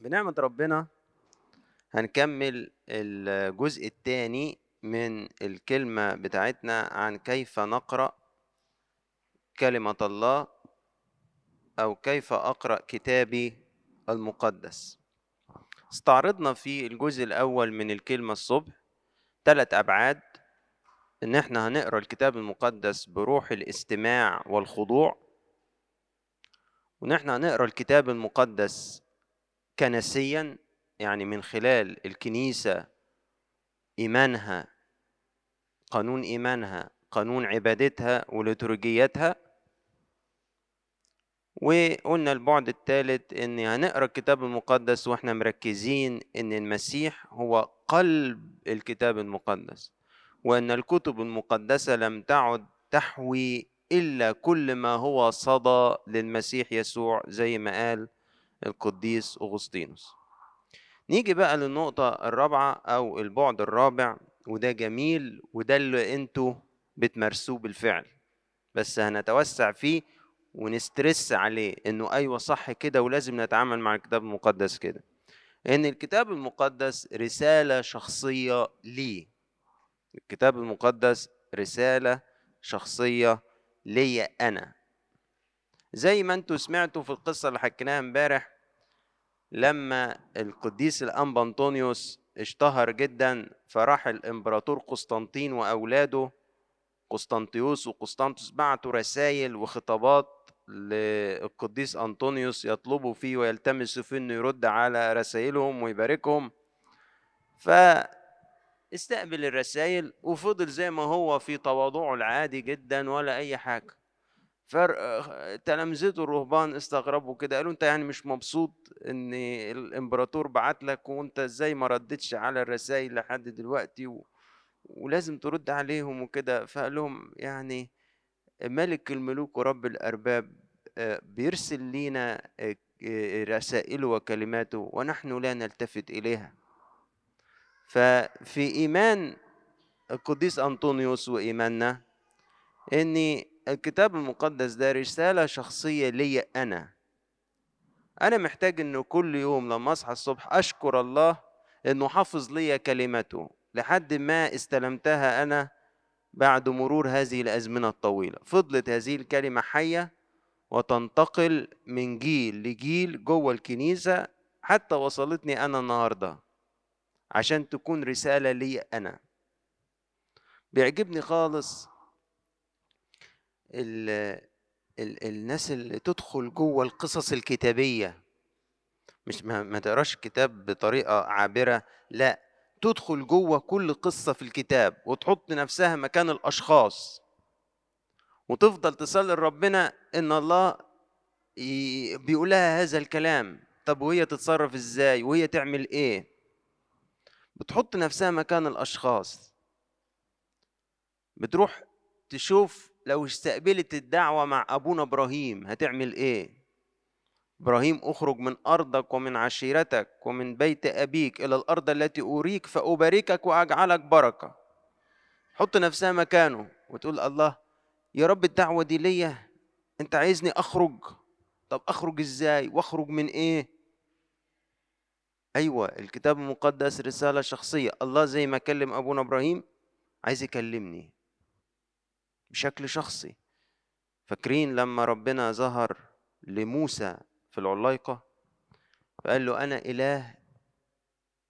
بنعمة ربنا هنكمل الجزء الثاني من الكلمة بتاعتنا عن كيف نقرأ كلمة الله أو كيف أقرأ كتابي المقدس. استعرضنا في الجزء الأول من الكلمة الصبح ثلاث أبعاد إن إحنا هنقرأ الكتاب المقدس بروح الاستماع والخضوع وإن إحنا هنقرأ الكتاب المقدس كنسيا يعني من خلال الكنيسة إيمانها قانون إيمانها قانون عبادتها وليتورجيتها. وقلنا البعد الثالث إن هنقرا الكتاب المقدس وإحنا مركزين إن المسيح هو قلب الكتاب المقدس وإن الكتب المقدسة لم تعد تحوي إلا كل ما هو صدى للمسيح يسوع زي ما قال القديس أغسطينوس. نيجي بقى للنقطة الرابعة أو البعد الرابع وده جميل وده اللي أنتوا بتمارسوه بالفعل. بس هنتوسع فيه ونسترس عليه إنه أيوه صح كده ولازم نتعامل مع الكتاب المقدس كده. إن الكتاب المقدس رسالة شخصية لي. الكتاب المقدس رسالة شخصية ليا أنا. زي ما أنتوا سمعتوا في القصة اللي حكيناها امبارح لما القديس الانبا انطونيوس اشتهر جدا فراح الإمبراطور قسطنطين وأولاده قسطنطيوس وقسطنطس بعتوا رسائل وخطابات للقديس أنطونيوس يطلبوا فيه ويلتمسوا فيه إنه يرد على رسائلهم ويباركهم. فاستقبل الرسائل وفضل زي ما هو في تواضعه العادي جدا ولا أي حاجة تلامذته الرهبان استغربوا كده قالوا أنت يعني مش مبسوط إن الإمبراطور بعت لك وأنت إزاي ما ردتش على الرسائل لحد دلوقتي و... ولازم ترد عليهم وكده؟ فقال لهم يعني ملك الملوك ورب الأرباب آه، بيرسل لينا آه، رسائله وكلماته ونحن لا نلتفت إليها. ففي إيمان القديس أنطونيوس وإيماننا إن الكتاب المقدس ده رسالة شخصية لي أنا. أنا محتاج إنه كل يوم لما أصحى الصبح أشكر الله إنه حافظ لي كلمته لحد ما استلمتها أنا بعد مرور هذه الأزمنة الطويلة. فضلت هذه الكلمة حية وتنتقل من جيل لجيل جوه الكنيسة حتى وصلتني أنا النهاردة عشان تكون رسالة لي أنا. بيعجبني خالص ال ال الناس اللي تدخل جوه القصص الكتابية. مش ما, ما تقراش الكتاب بطريقة عابرة لا تدخل جوه كل قصة في الكتاب وتحط نفسها مكان الأشخاص. وتفضل تصلي لربنا إن الله بيقول لها هذا الكلام. طب وهي تتصرف إزاي؟ وهي تعمل إيه؟ بتحط نفسها مكان الأشخاص. بتروح تشوف لو استقبلت الدعوة مع أبونا إبراهيم هتعمل إيه؟ إبراهيم أخرج من أرضك ومن عشيرتك ومن بيت أبيك إلى الأرض التي أريك فأباركك وأجعلك بركة. حط نفسها مكانه وتقول الله يا رب الدعوة دي ليا أنت عايزني أخرج؟ طب أخرج إزاي؟ وأخرج من إيه؟ أيوة الكتاب المقدس رسالة شخصية. الله زي ما كلم أبونا إبراهيم عايز يكلمني. بشكل شخصي. فاكرين لما ربنا ظهر لموسى في العلايقة فقال له أنا إله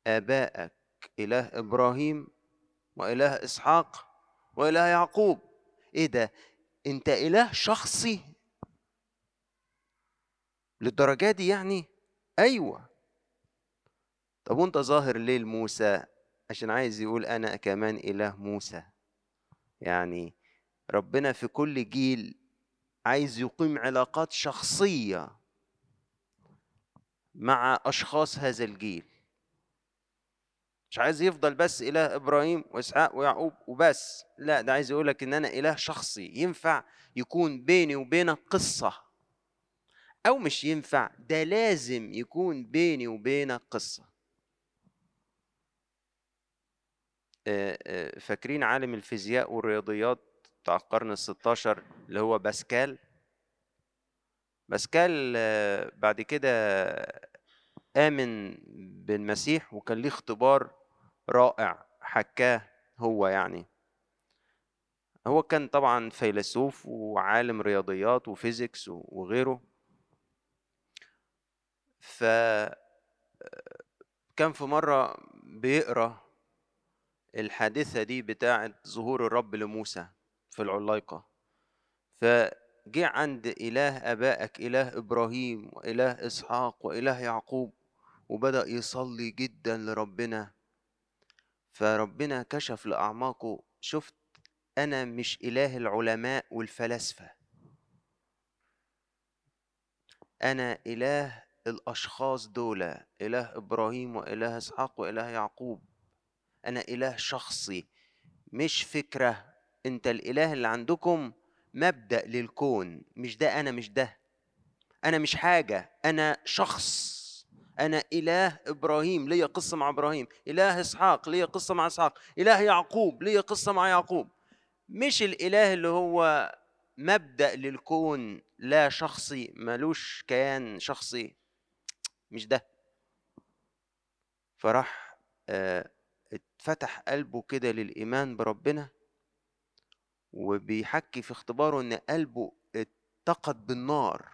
آبائك إله إبراهيم وإله إسحاق وإله يعقوب. إيه ده؟ أنت إله شخصي؟ للدرجة دي يعني؟ أيوة. طب وأنت ظاهر ليه لموسى؟ عشان عايز يقول أنا كمان إله موسى. يعني ربنا في كل جيل عايز يقيم علاقات شخصية مع أشخاص هذا الجيل. مش عايز يفضل بس إله إبراهيم وإسحاق ويعقوب وبس. لا ده عايز يقولك إن أنا إله شخصي. ينفع يكون بيني وبينك قصة أو مش ينفع ده لازم يكون بيني وبينك قصة. فاكرين عالم الفيزياء والرياضيات؟ بتاع القرن الستاشر اللي هو باسكال. باسكال بعد كده آمن بالمسيح وكان ليه اختبار رائع حكاه هو يعني. هو كان طبعا فيلسوف وعالم رياضيات وفيزيكس وغيره. ف كان في مرة بيقرأ الحادثة دي بتاعة ظهور الرب لموسى. في العلايقة فجه عند إله آبائك إله إبراهيم وإله إسحاق وإله يعقوب وبدأ يصلي جدا لربنا. فربنا كشف لأعماقه شفت أنا مش إله العلماء والفلاسفة. أنا إله الأشخاص دول إله إبراهيم وإله إسحاق وإله يعقوب. أنا إله شخصي مش فكرة أنت الإله اللي عندكم مبدأ للكون مش ده أنا مش ده. أنا مش حاجة أنا شخص. أنا إله إبراهيم ليا قصة مع إبراهيم. إله إسحاق ليا قصة مع إسحاق. إله يعقوب ليا قصة مع يعقوب. مش الإله اللي هو مبدأ للكون لا شخصي ملوش كيان شخصي. مش ده. فراح آه، اتفتح قلبه كده للإيمان بربنا. وبيحكي في اختباره إن قلبه اتقد بالنار.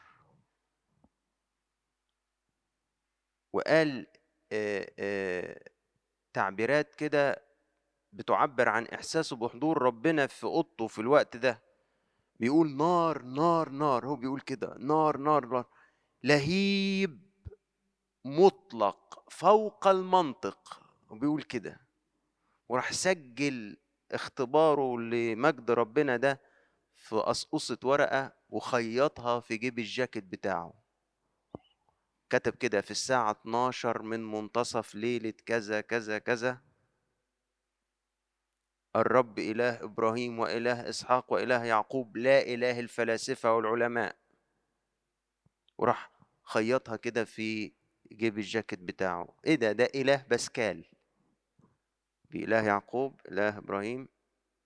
وقال آه، آه، تعبيرات كده بتعبر عن إحساسه بحضور ربنا في أوضته في الوقت ده. بيقول نار نار نار هو بيقول كده نار نار نار. لهيب مطلق فوق المنطق وبيقول كده. وراح سجل اختباره لمجد ربنا ده في قصقصة ورقة وخيطها في جيب الجاكيت بتاعه. كتب كده في الساعة 12 من منتصف ليلة كذا كذا كذا. الرب إله إبراهيم وإله إسحاق وإله يعقوب لا إله الفلاسفة والعلماء. وراح خيطها كده في جيب الجاكيت بتاعه. إيه ده؟ ده إله باسكال. في إله يعقوب إله إبراهيم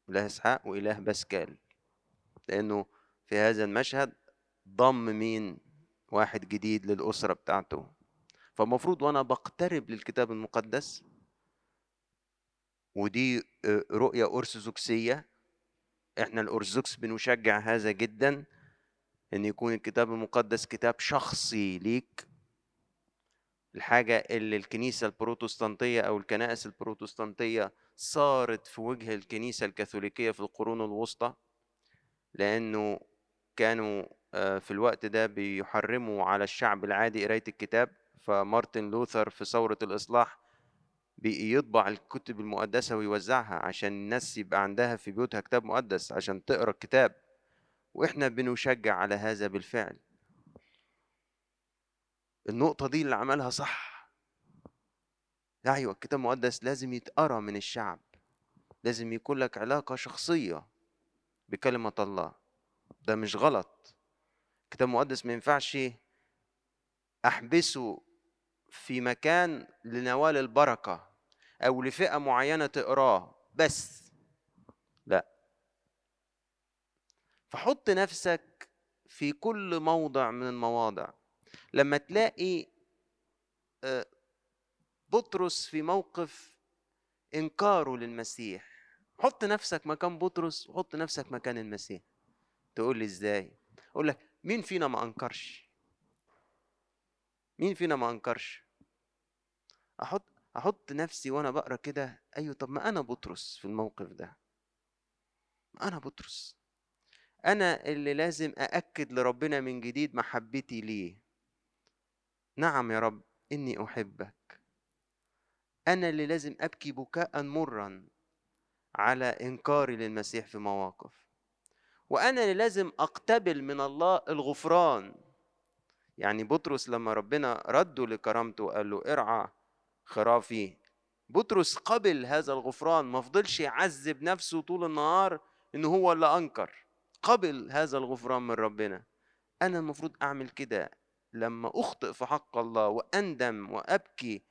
إله إسحاق وإله باسكال. لأنه في هذا المشهد ضم مين؟ واحد جديد للأسرة بتاعته. فالمفروض وأنا بقترب للكتاب المقدس ودي آه، رؤية أرثوذكسية. إحنا الأرثوذكس بنشجع هذا جدا إن يكون الكتاب المقدس كتاب شخصي ليك. الحاجة اللي الكنيسة البروتستانتية أو الكنائس البروتستانتية صارت في وجه الكنيسة الكاثوليكية في القرون الوسطى لأنه كانوا آه، في الوقت ده بيحرموا على الشعب العادي قراية الكتاب فمارتن لوثر في ثورة الإصلاح بيطبع الكتب المقدسة ويوزعها عشان الناس يبقى عندها في بيوتها كتاب مقدس عشان تقرأ الكتاب وإحنا بنشجع على هذا بالفعل. النقطة دي اللي عملها صح. أيوة الكتاب المقدس لازم يتقرأ من الشعب. لازم يكون لك علاقة شخصية بكلمة الله. ده مش غلط. الكتاب المقدس ما ينفعش أحبسه في مكان لنوال البركة أو لفئة معينة تقراه بس. لا. فحط نفسك في كل موضع من المواضع. لما تلاقي آه، بطرس في موقف إنكاره للمسيح حط نفسك مكان بطرس وحط نفسك مكان المسيح. تقول لي إزاي؟ أقول لك مين فينا ما أنكرش؟ مين فينا ما أنكرش؟ أحط أحط نفسي وأنا بقرأ كده أيوه طب ما أنا بطرس في الموقف ده. ما أنا بطرس. أنا اللي لازم أأكد لربنا من جديد محبتي ليه. نعم يا رب إني أحبك. أنا اللي لازم أبكي بكاء مرا على إنكاري للمسيح في مواقف. وأنا اللي لازم أقتبل من الله الغفران. يعني بطرس لما ربنا رده لكرامته وقال له ارعى خرافي. بطرس قبل هذا الغفران ما فضلش يعذب نفسه طول النهار إن هو اللي أنكر. قبل هذا الغفران من ربنا. أنا المفروض أعمل كده. لما أخطئ في حق الله وأندم وأبكي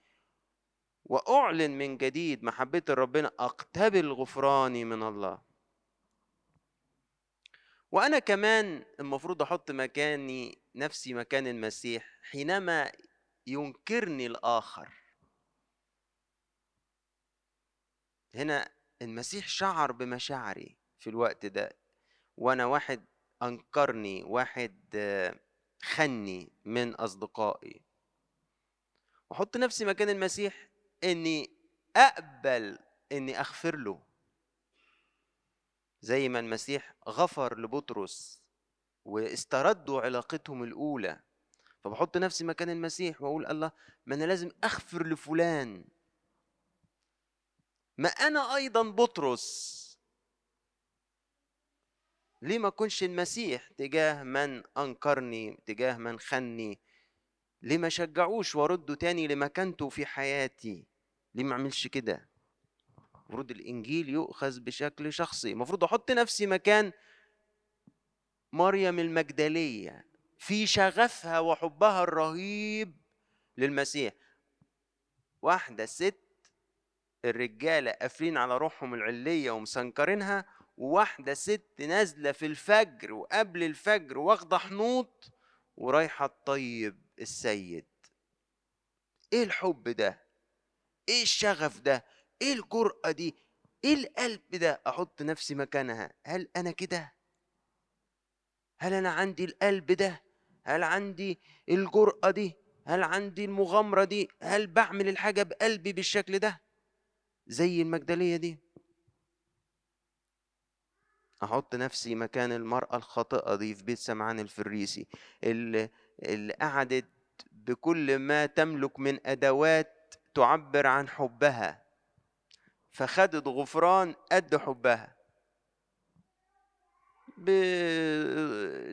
وأعلن من جديد محبة ربنا أقتبل غفراني من الله. وأنا كمان المفروض أحط مكاني نفسي مكان المسيح حينما ينكرني الآخر. هنا المسيح شعر بمشاعري في الوقت ده. وأنا واحد أنكرني واحد خني من أصدقائي. وأحط نفسي مكان المسيح إني أقبل إني أغفر له. زي ما المسيح غفر لبطرس واستردوا علاقتهم الأولى. فبحط نفسي مكان المسيح وأقول الله ما أنا لازم أغفر لفلان. ما أنا أيضا بطرس. ليه ما اكونش المسيح تجاه من أنكرني تجاه من خني؟ ليه ما شجعوش وارده تاني لمكانته في حياتي؟ ليه ما اعملش كده؟ المفروض الإنجيل يؤخذ بشكل شخصي. المفروض أحط نفسي مكان مريم المجدلية. في شغفها وحبها الرهيب للمسيح. واحدة ست الرجالة قافلين على روحهم العلية ومسنكرينها وواحدة ست نازلة في الفجر وقبل الفجر واخدة حنوط ورايحة تطيب السيد. إيه الحب ده؟ إيه الشغف ده؟ إيه الجرأة دي؟ إيه القلب ده؟ أحط نفسي مكانها. هل أنا كده؟ هل أنا عندي القلب ده؟ هل عندي الجرأة دي؟ هل عندي المغامرة دي؟ هل بعمل الحاجة بقلبي بالشكل ده؟ زي المجدلية دي. أحط نفسي مكان المرأة الخاطئة دي في بيت سمعان الفريسي اللي, اللي قعدت بكل ما تملك من أدوات تعبر عن حبها فخدت غفران قد حبها.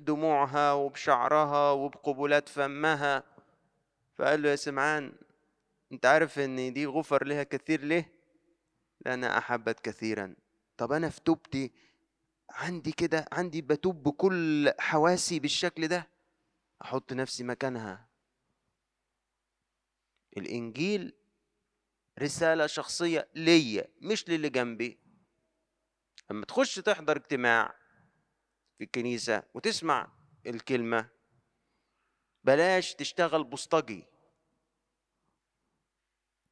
بدموعها وبشعرها وبقبلات فمها فقال له يا سمعان أنت عارف إن دي غفر لها كثير ليه؟ لأنها أحبت كثيرا. طب أنا في توبتي عندي كده عندي بتوب بكل حواسي بالشكل ده أحط نفسي مكانها. الإنجيل رسالة شخصية ليا مش للي جنبي. لما تخش تحضر اجتماع في الكنيسة وتسمع الكلمة بلاش تشتغل بوسطجي.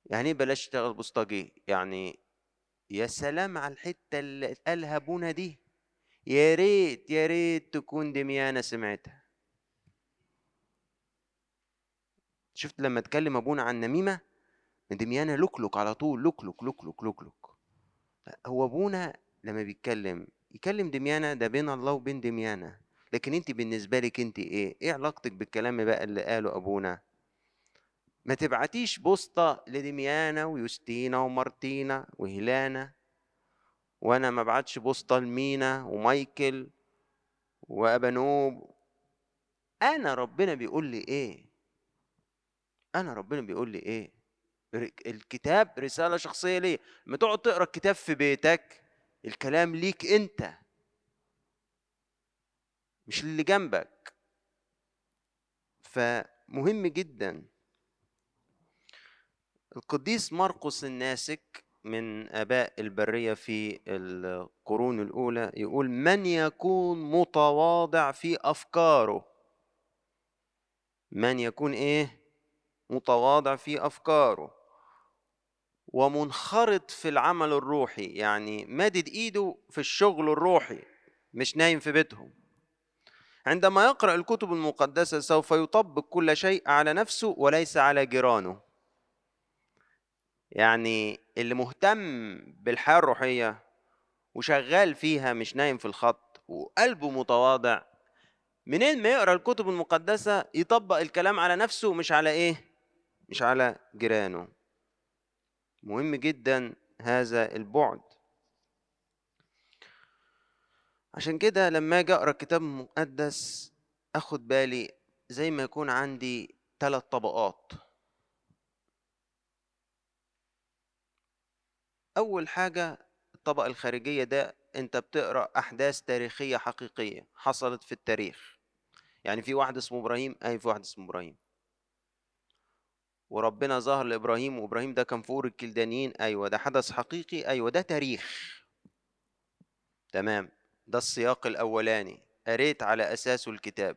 يعني إيه بلاش تشتغل بوسطجي؟ يعني يا سلام على الحتة اللي قالها ابونا دي. يا ريت يا ريت تكون دميانة سمعتها. شفت لما اتكلم أبونا عن نميمة؟ دميانة لكلك على طول لكلك لكلك لكلك هو أبونا لما بيتكلم يكلم دميانة ده بين الله وبين دميانة. لكن أنت بالنسبة لك أنت إيه؟ إيه علاقتك بالكلام بقى اللي قاله أبونا؟ ما تبعتيش بوسطة لدميانة ويوستينا ومارتينا وهيلانا. وأنا ما بعتش بوسطة لمينا ومايكل وابانوب أنا ربنا بيقول لي إيه؟ أنا ربنا بيقول لي إيه؟ الكتاب رسالة شخصية ليه لما تقعد تقرأ الكتاب في بيتك الكلام ليك أنت. مش اللي جنبك. فمهم جدا. القديس مرقس الناسك من آباء البرية في القرون الأولى يقول من يكون متواضع في أفكاره؟ من يكون إيه؟ متواضع في أفكاره. ومنخرط في العمل الروحي يعني مادد إيده في الشغل الروحي مش نايم في بيتهم. عندما يقرأ الكتب المقدسة سوف يطبق كل شيء على نفسه وليس على جيرانه. يعني اللي مهتم بالحياة الروحية وشغال فيها مش نايم في الخط وقلبه متواضع منين ما يقرأ الكتب المقدسة يطبق الكلام على نفسه مش على إيه؟ مش على جيرانه. مهم جدا هذا البعد. عشان كده لما أجي أقرأ الكتاب المقدس أخد بالي زي ما يكون عندي ثلاث طبقات. أول حاجة الطبقة الخارجية ده أنت بتقرأ أحداث تاريخية حقيقية حصلت في التاريخ. يعني في واحد اسمه إبراهيم أي في واحد اسمه إبراهيم. وربنا ظهر لإبراهيم وإبراهيم ده كان فور الكلدانيين. أيوة ده حدث حقيقي أيوة ده تاريخ. تمام ده السياق الأولاني. قريت على أساسه الكتاب.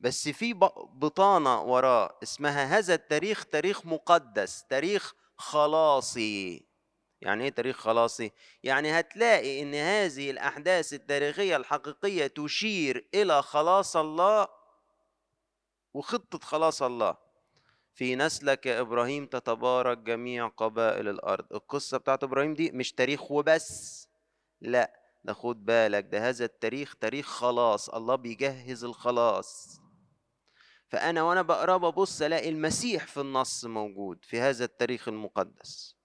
بس في بطانة وراه اسمها هذا التاريخ تاريخ مقدس تاريخ خلاصي. يعني إيه تاريخ خلاصي؟ يعني هتلاقي إن هذه الأحداث التاريخية الحقيقية تشير إلى خلاص الله وخطة خلاص الله. في نسلك يا إبراهيم تتبارك جميع قبائل الأرض. القصة بتاعت إبراهيم دي مش تاريخ وبس لأ ده خد بالك ده هذا التاريخ تاريخ خلاص الله بيجهز الخلاص. فأنا وأنا بقرأ ببص ألاقي المسيح في النص موجود في هذا التاريخ المقدس.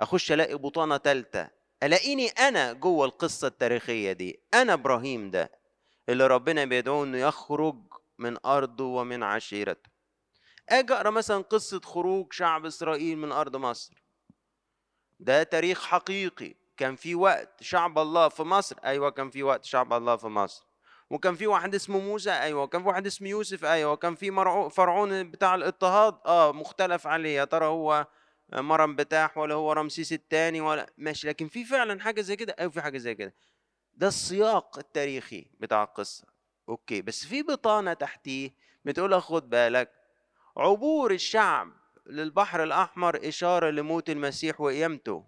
أخش ألاقي بطانة ثالثه ألاقيني أنا جوه القصة التاريخية دي. أنا إبراهيم ده اللي ربنا بيدعوه إنه يخرج من أرضه ومن عشيرته. آجي أقرأ مثلا قصة خروج شعب إسرائيل من أرض مصر. ده تاريخ حقيقي. كان في وقت شعب الله في مصر. أيوه كان في وقت شعب الله في مصر. وكان في واحد اسمه موسى. أيوه وكان في واحد اسمه يوسف. أيوه وكان في فرعون بتاع الإضطهاد. آه مختلف عليه. يا ترى هو مرم بتاح ولا هو رمسيس الثاني ولا ماشي. لكن في فعلا حاجة زي كده أيوه في حاجة زي كده. ده السياق التاريخي بتاع القصة. أوكي بس في بطانة تحتيه بتقول خد بالك عبور الشعب للبحر الأحمر إشارة لموت المسيح وقيامته.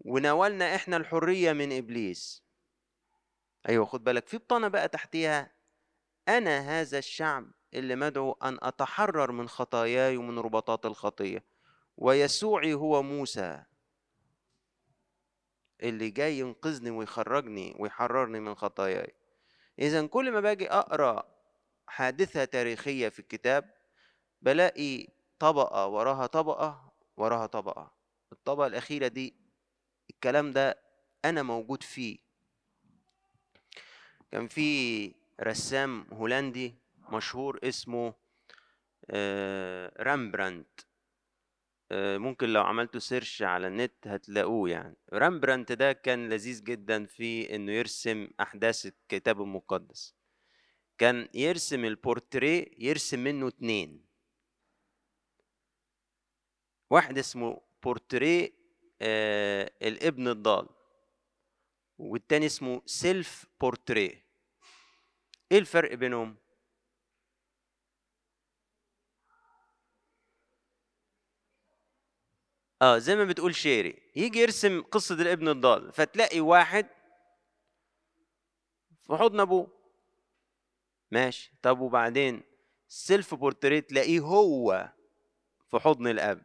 وناولنا إحنا الحرية من إبليس. أيوه خد بالك. في بطانة بقى تحتيها أنا هذا الشعب اللي مدعو أن أتحرر من خطاياي ومن رباطات الخطية. ويسوعي هو موسى. اللي جاي ينقذني ويخرجني ويحررني من خطاياي. إذا كل ما باجي أقرأ حادثة تاريخية في الكتاب بلاقي طبقة وراها طبقة وراها طبقة. الطبقة الأخيرة دي الكلام ده أنا موجود فيه. كان في رسام هولندي مشهور اسمه آه، رامبراند آه، ممكن لو عملتوا search على النت هتلاقوه يعني. رامبرانت ده كان لذيذ جدا في إنه يرسم أحداث الكتاب المقدس. كان يرسم البورتريه يرسم منه اتنين. واحد اسمه بورتريه آه الابن الضال. والتاني اسمه self portrait إيه الفرق بينهم؟ آه زي ما بتقول شيري. يجي يرسم قصة الابن الضال فتلاقي واحد في حضن أبوه. ماشي. طب وبعدين self portrait تلاقيه هو في حضن الأب.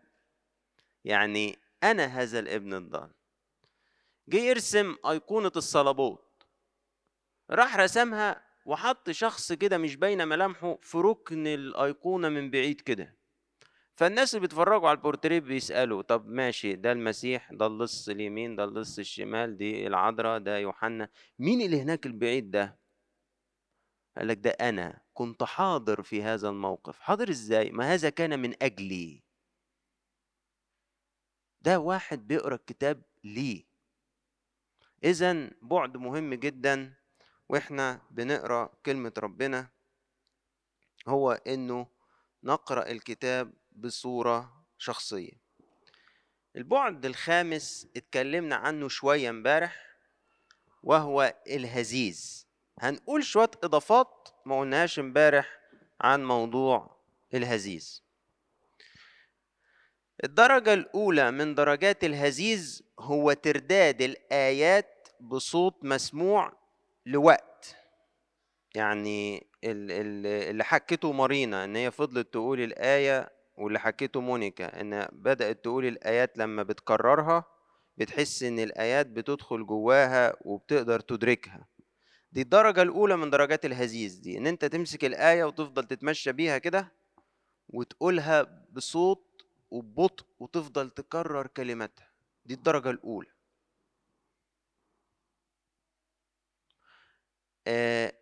يعني أنا هذا الابن الضال. جه يرسم أيقونة الصلبوت راح رسمها وحط شخص كده مش باينة ملامحه في ركن الأيقونة من بعيد كده. فالناس اللي بيتفرجوا على البورتريه بيسألوا طب ماشي ده المسيح ده اللص اليمين ده اللص الشمال دي العذراء ده يوحنا. مين اللي هناك البعيد ده؟ قال لك ده أنا. كنت حاضر في هذا الموقف. حاضر إزاي؟ ما هذا كان من أجلي. ده واحد بيقرأ الكتاب ليه. اذا بعد مهم جدا وإحنا بنقرأ كلمة ربنا هو إنه نقرأ الكتاب بصورة شخصية. البعد الخامس اتكلمنا عنه شوية امبارح وهو الهزيز. هنقول شوية إضافات ما قلناهاش امبارح عن موضوع الهزيز. الدرجة الأولى من درجات الهزيز هو ترداد الآيات بصوت مسموع لوقت. يعني اللي حكته مارينا إن هي فضلت تقول الآية واللي حكيته مونيكا إن بدأت تقول الآيات لما بتكررها بتحس إن الآيات بتدخل جواها وبتقدر تدركها. دي الدرجة الأولى من درجات الهزيز دي إن أنت تمسك الآية وتفضل تتمشى بيها كده وتقولها بصوت وببطء وتفضل تكرر كلماتها. دي الدرجة الأولى. آه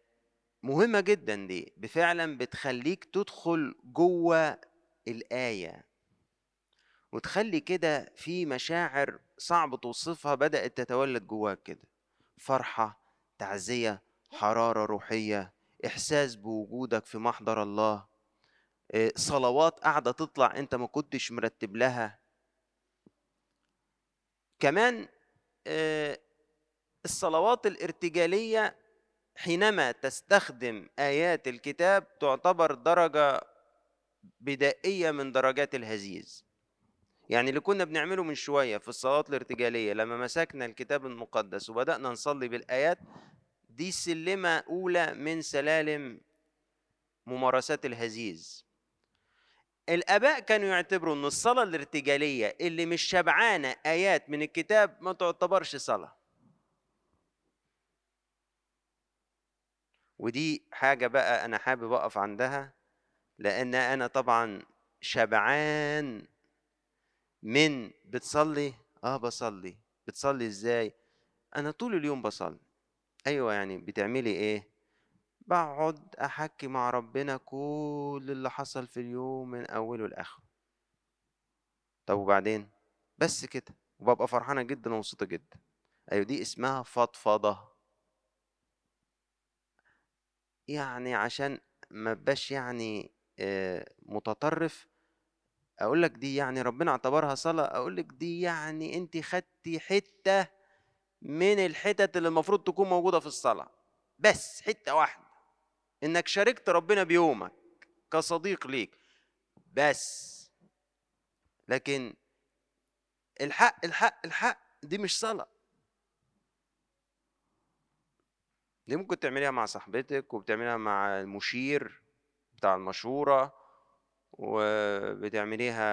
مهمة جدا دي بفعلا بتخليك تدخل جوه الآية وتخلي كده في مشاعر صعب توصفها بدأت تتولد جواك كده. فرحة تعزية حرارة روحية إحساس بوجودك في محضر الله آه، صلوات قاعدة تطلع أنت ما كنتش مرتب لها. كمان آه، الصلوات الارتجالية حينما تستخدم آيات الكتاب تعتبر درجة بدائية من درجات الهزيز. يعني اللي كنا بنعمله من شوية في الصلوات الارتجالية لما مسكنا الكتاب المقدس وبدأنا نصلي بالآيات دي سلمة أولى من سلالم ممارسات الهزيز. الآباء كانوا يعتبروا أن الصلاة الارتجالية اللي مش شبعانة آيات من الكتاب ما تعتبرش صلاة. ودي حاجة بقى أنا حابب أقف عندها. لأن أنا طبعا شبعان من بتصلي؟ آه بصلي. بتصلي إزاي؟ أنا طول اليوم بصلي. أيوه يعني بتعملي إيه؟ بقعد أحكي مع ربنا كل اللي حصل في اليوم من أوله لآخره. طب وبعدين؟ بس كده. وببقى فرحانة جدا ومبسوطة جدا. أيوه دي اسمها فضفضة. يعني عشان ما بقاش يعني آه، متطرف أقول لك دي يعني ربنا اعتبرها صلاة أقول لك دي يعني انت خدتي حتة من الحتت اللي المفروض تكون موجودة في الصلاة. بس حتة واحدة إنك شاركت ربنا بيومك كصديق ليك. بس. لكن الحق الحق الحق دي مش صلاة. دي ممكن تعمليها مع صاحبتك وبتعمليها مع المشير. بتاع المشورة وبتعمليها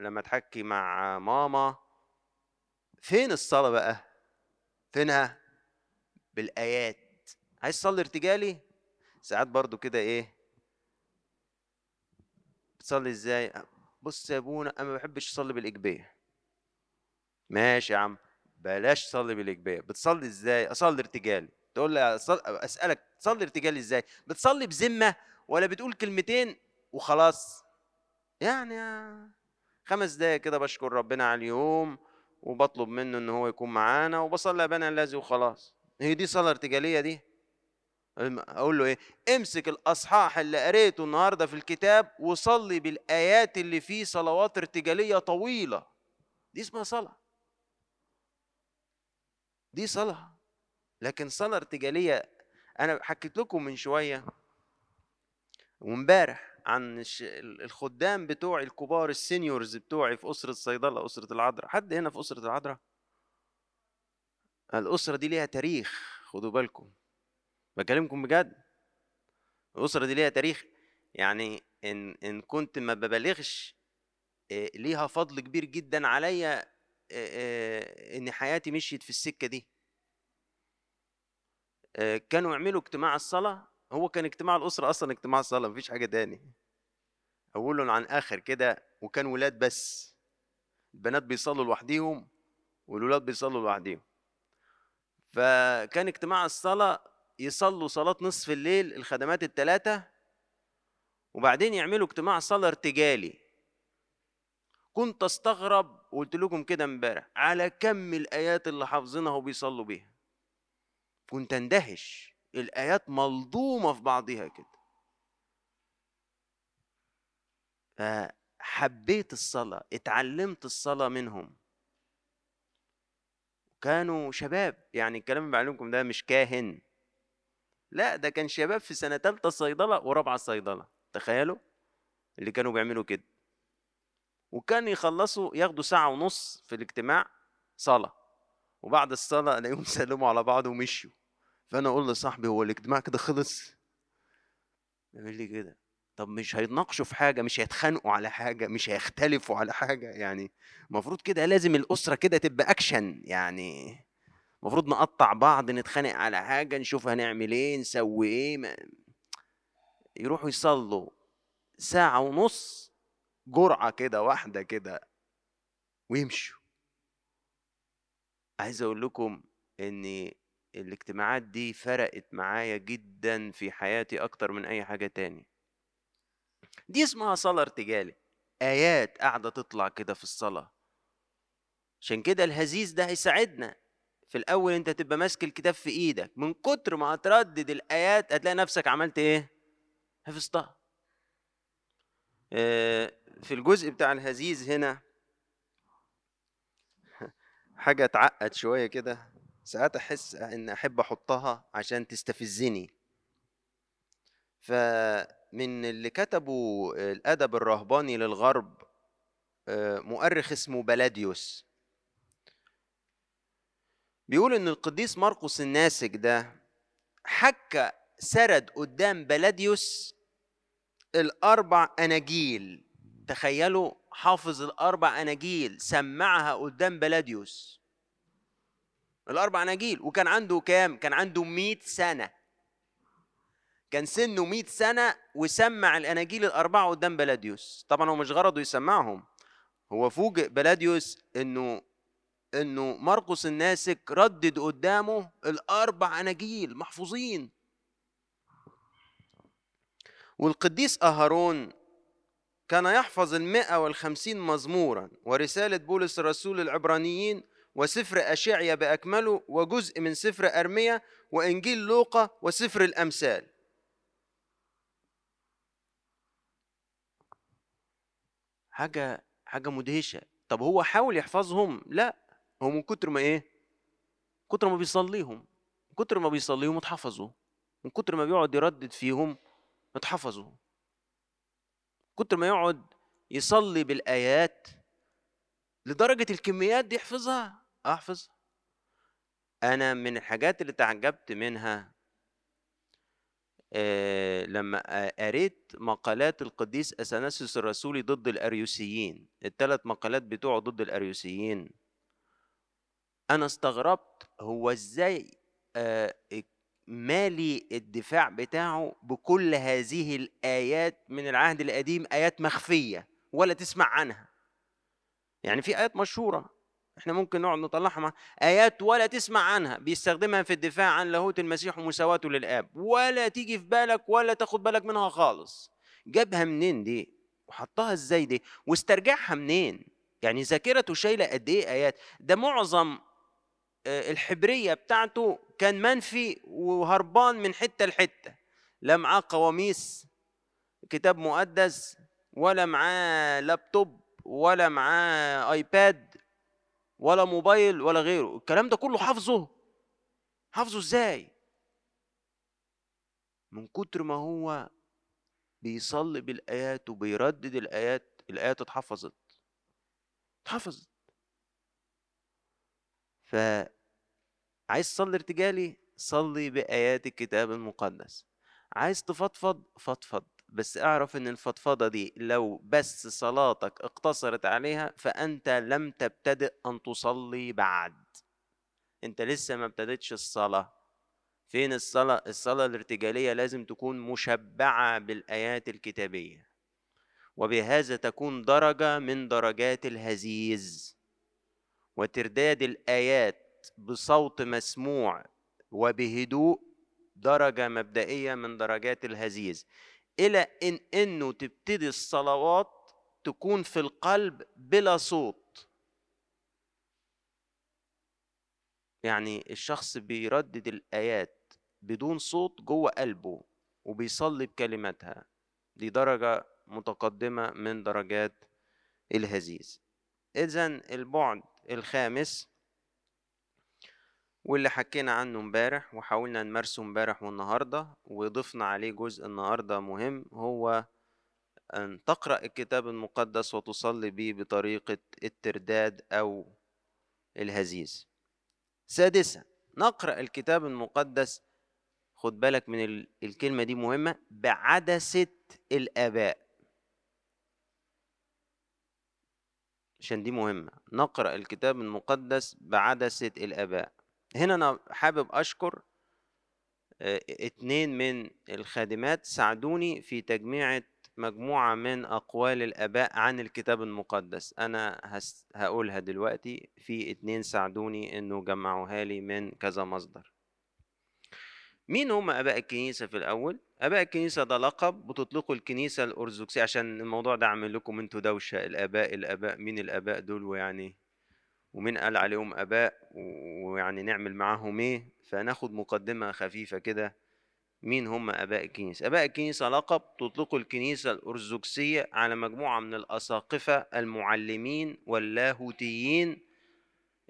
لما تحكي مع ماما. فين الصلاة بقى؟ فينها؟ بالآيات. عايز تصلي ارتجالي؟ ساعات برضو كده إيه؟ بتصلي إزاي؟ بص يا أبونا أنا ما بحبش أصلي بالاجبيه ماشي يا عم بلاش تصلي بالاجبيه بتصلي إزاي؟ أصلي ارتجالي. تقول لي أسألك تصلي ارتجالي إزاي؟ بتصلي بذمة ولا بتقول كلمتين وخلاص. يعني خمس دقايق كده بشكر ربنا على اليوم وبطلب منه إن هو يكون معانا وبصلي ابانا الذي وخلاص. هي دي صلاة ارتجالية دي. أقول له إيه؟ امسك الأصحاح اللي قريته النهارده في الكتاب وصلي بالآيات اللي فيه صلوات ارتجالية طويلة. دي اسمها صلاة. دي صلاة. لكن صلاة ارتجالية أنا حكيت لكم من شوية وامبارح عن الخدام بتوعي الكبار السينيورز بتوعي في أسرة صيدلة أسرة العذراء. حد هنا في أسرة العذراء؟ الأسرة دي ليها تاريخ خدوا بالكم. بكلمكم بجد؟ الأسرة دي ليها تاريخ. يعني إن إن كنت ما ببالغش آه، ليها فضل كبير جدا عليا آه، آه، إن حياتي مشيت في السكة دي. كانوا يعملوا اجتماع الصلاة هو كان اجتماع الأسرة أصلا اجتماع الصلاه مفيش حاجة تاني. اوله عن آخر كده وكان ولاد بس. البنات بيصلوا لوحديهم والولاد بيصلوا لوحديهم. فكان اجتماع الصلاة يصلوا صلاة نصف الليل الخدمات الثلاثه وبعدين يعملوا اجتماع صلاة ارتجالي. كنت أستغرب وقلت لكم كده امبارح على كم الآيات اللي حافظينها وبيصلوا بيها. كنت أندهش. الآيات ملضومة في بعضها كده. فحبيت الصلاة اتعلمت الصلاة منهم. كانوا شباب يعني الكلام اللي بعلمكم ده مش كاهن. لا ده كان شباب في سنة تالتة صيدلة ورابعة صيدلة تخيلوا؟ اللي كانوا بيعملوا كده. وكان يخلصوا ياخدوا ساعة ونص في الاجتماع صلاة. وبعد الصلاة الاقيهم سلموا على بعض ومشوا فأنا أقول لصاحبي هو الاجتماع كده خلص؟ يقول لي كده. طب مش هيتناقشوا في حاجة مش هيتخانقوا على حاجة مش هيختلفوا على حاجة؟ يعني المفروض كده لازم الأسرة كده تبقى اكشن يعني. المفروض نقطع بعض نتخانق على حاجة نشوف هنعمل إيه نسوي إيه ما... يروحوا يصلوا ساعة ونص جرعة كده واحدة كده ويمشوا. عايز أقول لكم ان الاجتماعات دي فرقت معايا جدا في حياتي أكتر من أي حاجة تاني. دي اسمها صلاة ارتجالي آيات قاعدة تطلع كده في الصلاة. عشان كده الهزيز ده هيساعدنا. في الأول أنت تبقى ماسك الكتاب في إيدك. من كتر ما هتردد الآيات هتلاقي نفسك عملت إيه؟ حفظتها. آه، في الجزء بتاع الهزيز هنا حاجة تعقد شوية كده. ساعات أحس إن أحب أحطها عشان تستفزني. فمن اللي كتبوا الأدب الرهباني للغرب آه، مؤرخ اسمه بلاديوس. بيقول إن القديس مرقس الناسك ده حكى سرد قدام بلاديوس الأربع أناجيل. تخيلوا حافظ الأربع أناجيل سمعها قدام بلاديوس. الأربع اناجيل وكان عنده كام؟ كان عنده 100 سنة. كان سنه 100 سنة وسمع الأناجيل الأربعة قدام بلاديوس. طبعا هو مش غرضه يسمعهم. هو فوجئ بلاديوس إنه إنه مرقس الناسك ردد قدامه الأربع أناجيل محفوظين. والقديس أهارون كان يحفظ المئة والخمسين مزمورا. ورسالة بولس الرسول العبرانيين وسفر أشعيا بأكمله وجزء من سفر أرميا وإنجيل لوقا وسفر الأمثال. حاجة حاجة مدهشة. طب هو حاول يحفظهم؟ لا. هو من كتر ما إيه؟ كتر ما بيصليهم. من كتر ما بيصليهم اتحفظوا. من كتر ما بيقعد يردد فيهم اتحفظوا. كتر ما يقعد يصلي بالآيات لدرجة الكميات دي يحفظها. أحفظ. أنا من الحاجات اللي تعجبت منها آه لما قريت مقالات القديس أثناسيوس الرسولي ضد الأريوسيين الثلاث مقالات بتوعه ضد الأريوسيين. أنا استغربت هو إزاي آه مالي الدفاع بتاعه بكل هذه الآيات من العهد القديم آيات مخفية ولا تسمع عنها. يعني في آيات مشهورة. إحنا ممكن نقعد نطلعها. مع آيات ولا تسمع عنها. بيستخدمها في الدفاع عن لاهوت المسيح ومساواته للآب. ولا تيجي في بالك ولا تاخد بالك منها خالص. جابها منين دي؟ وحطها إزاي دي؟ واسترجعها منين؟ يعني ذاكرته شايلة قد إيه آيات؟ ده معظم آه، الحبرية بتاعته كان منفي وهربان من حتة لحتة. لا معاه قواميس كتاب مقدس ولا معاه لابتوب ولا معاه آيباد. ولا موبايل ولا غيره. الكلام ده كله حافظه. حافظه إزاي؟ من كتر ما هو بيصلي بالآيات وبيردد الآيات الآيات اتحفظت. اتحفظت. ف عايز تصلي ارتجالي؟ صلي بآيات الكتاب المقدس. عايز تفضفض؟ فضفض. بس أعرف إن الفضفضة دي لو بس صلاتك اقتصرت عليها فأنت لم تبتدئ أن تصلي بعد. أنت لسه ما ابتدتش الصلاة. فين الصلاة؟ الصلاة الارتجالية لازم تكون مشبعة بالآيات الكتابية. وبهذا تكون درجة من درجات الهزيز. وترداد الآيات بصوت مسموع وبهدوء درجة مبدئية من درجات الهزيز. إلى إن إنه تبتدي الصلوات تكون في القلب بلا صوت. يعني الشخص بيردد الآيات بدون صوت جوه قلبه وبيصلي بكلماتها. دي درجة متقدمة من درجات الهزيز. إذا البعد الخامس واللي حكينا عنه امبارح وحاولنا نمارسه امبارح والنهارده وضفنا عليه جزء النهارده مهم هو أن تقرأ الكتاب المقدس وتصلي به بطريقة الترداد أو الهزيز. سادسا نقرأ الكتاب المقدس خد بالك من الكلمة دي مهمة بعدسة الآباء. عشان دي مهمة نقرأ الكتاب المقدس بعدسة الآباء هنا أنا حابب أشكر اتنين من الخادمات ساعدوني في تجميعة مجموعة من أقوال الآباء عن الكتاب المقدس أنا هقولها دلوقتي في اتنين ساعدوني إنه جمعوها لي من كذا مصدر مين هم آباء الكنيسة في الأول؟ آباء الكنيسة ده لقب بتطلقوا الكنيسة الأرثوذكسية عشان الموضوع ده عامل لكم أنتوا دوشة الآباء الآباء مين الآباء دول ويعني ومين قال عليهم أباء ويعني نعمل معاهم إيه؟ فناخد مقدمة خفيفة كده. مين هم أباء الكنيسة؟ أباء الكنيسة لقب تطلق الكنيسة الارثوذكسيه على مجموعة من الأساقفة المعلمين واللاهوتيين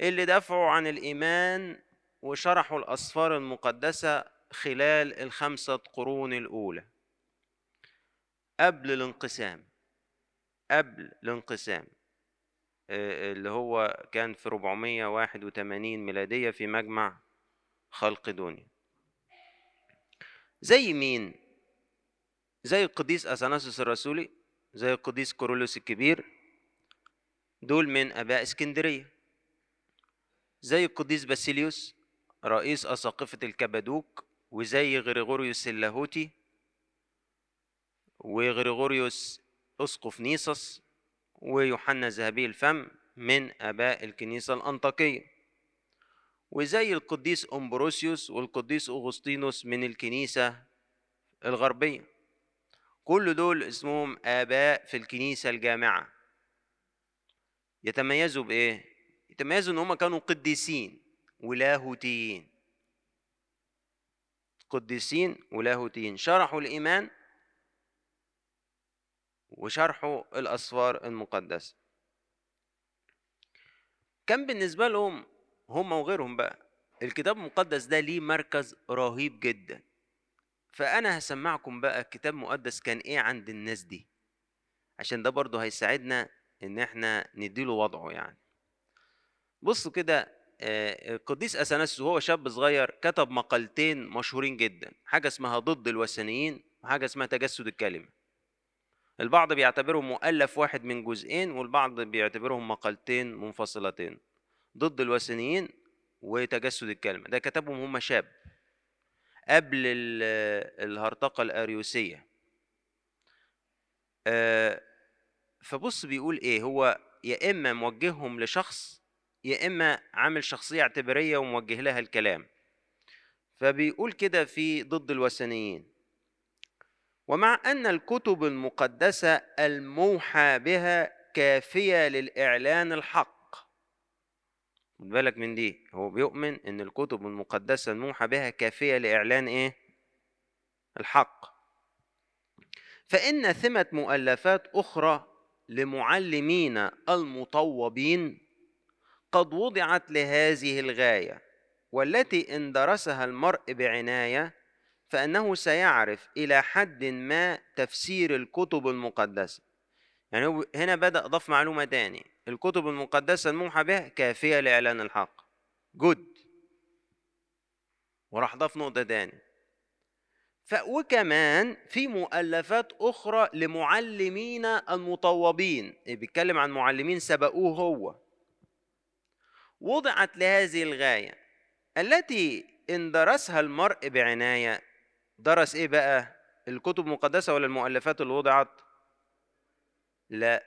اللي دافعوا عن الإيمان وشرحوا الأسفار المقدسة خلال الخمسة قرون الأولى. قبل الانقسام قبل الانقسام. اللي هو كان في 481 ميلادية في مجمع خلق دنيا. زي مين؟ زي القديس أثناسوس الرسولي زي القديس كورولوس الكبير دول من آباء اسكندرية. زي القديس باسيليوس رئيس أساقفة الكبادوك وزي غريغوريوس اللاهوتي وغريغوريوس أسقف نيسوس ويوحنا ذهبي الفم من آباء الكنيسة الأنطاكية. وزي القديس أمبروسيوس والقديس أغسطينوس من الكنيسة الغربية. كل دول اسمهم آباء في الكنيسة الجامعة. يتميزوا بإيه؟ يتميزوا إن هم كانوا قديسين ولاهوتيين. قديسين ولاهوتيين. شرحوا الإيمان وشرحوا الأسفار المقدسة. كان بالنسبة لهم هم وغيرهم بقى الكتاب المقدس ده ليه مركز رهيب جدا. فأنا هسمعكم بقى الكتاب المقدس كان إيه عند الناس دي عشان ده برضه هيساعدنا إن إحنا نديله وضعه يعني. بصوا كده آه، القديس اثناسيوس وهو شاب صغير كتب مقالتين مشهورين جدا حاجة اسمها ضد الوثنيين وحاجة اسمها تجسد الكلمة. البعض بيعتبرهم مؤلف واحد من جزئين والبعض بيعتبرهم مقالتين منفصلتين ضد الوثنيين وتجسد الكلمة. ده كتبهم هم شاب قبل الهرطقة الأريوسية. آه، فبص بيقول إيه هو يا إما موجههم لشخص يا إما عامل شخصية اعتبارية وموجه لها الكلام. فبيقول كده في ضد الوثنيين. ومع أن الكتب المقدسة الموحى بها كافية للإعلان الحق. خد بالك من دي هو بيؤمن إن الكتب المقدسة الموحى بها كافية لإعلان إيه؟ الحق. فإن ثمة مؤلفات أخرى لمعلمين المطوبين قد وضعت لهذه الغاية والتي إن درسها المرء بعناية فإنه سيعرف إلى حد ما تفسير الكتب المقدسة. يعني هنا بدأ ضاف معلومة تاني الكتب المقدسة الموحى بها كافية لإعلان الحق. جود وراح ضاف نقطة تاني. وكمان في مؤلفات أخرى لمعلمين المطوبين بيتكلم عن معلمين سبقوه هو. وضعت لهذه الغاية التي إن درسها المرء بعناية درس إيه بقى؟ الكتب المقدسة ولا المؤلفات اللي وضعت؟ لا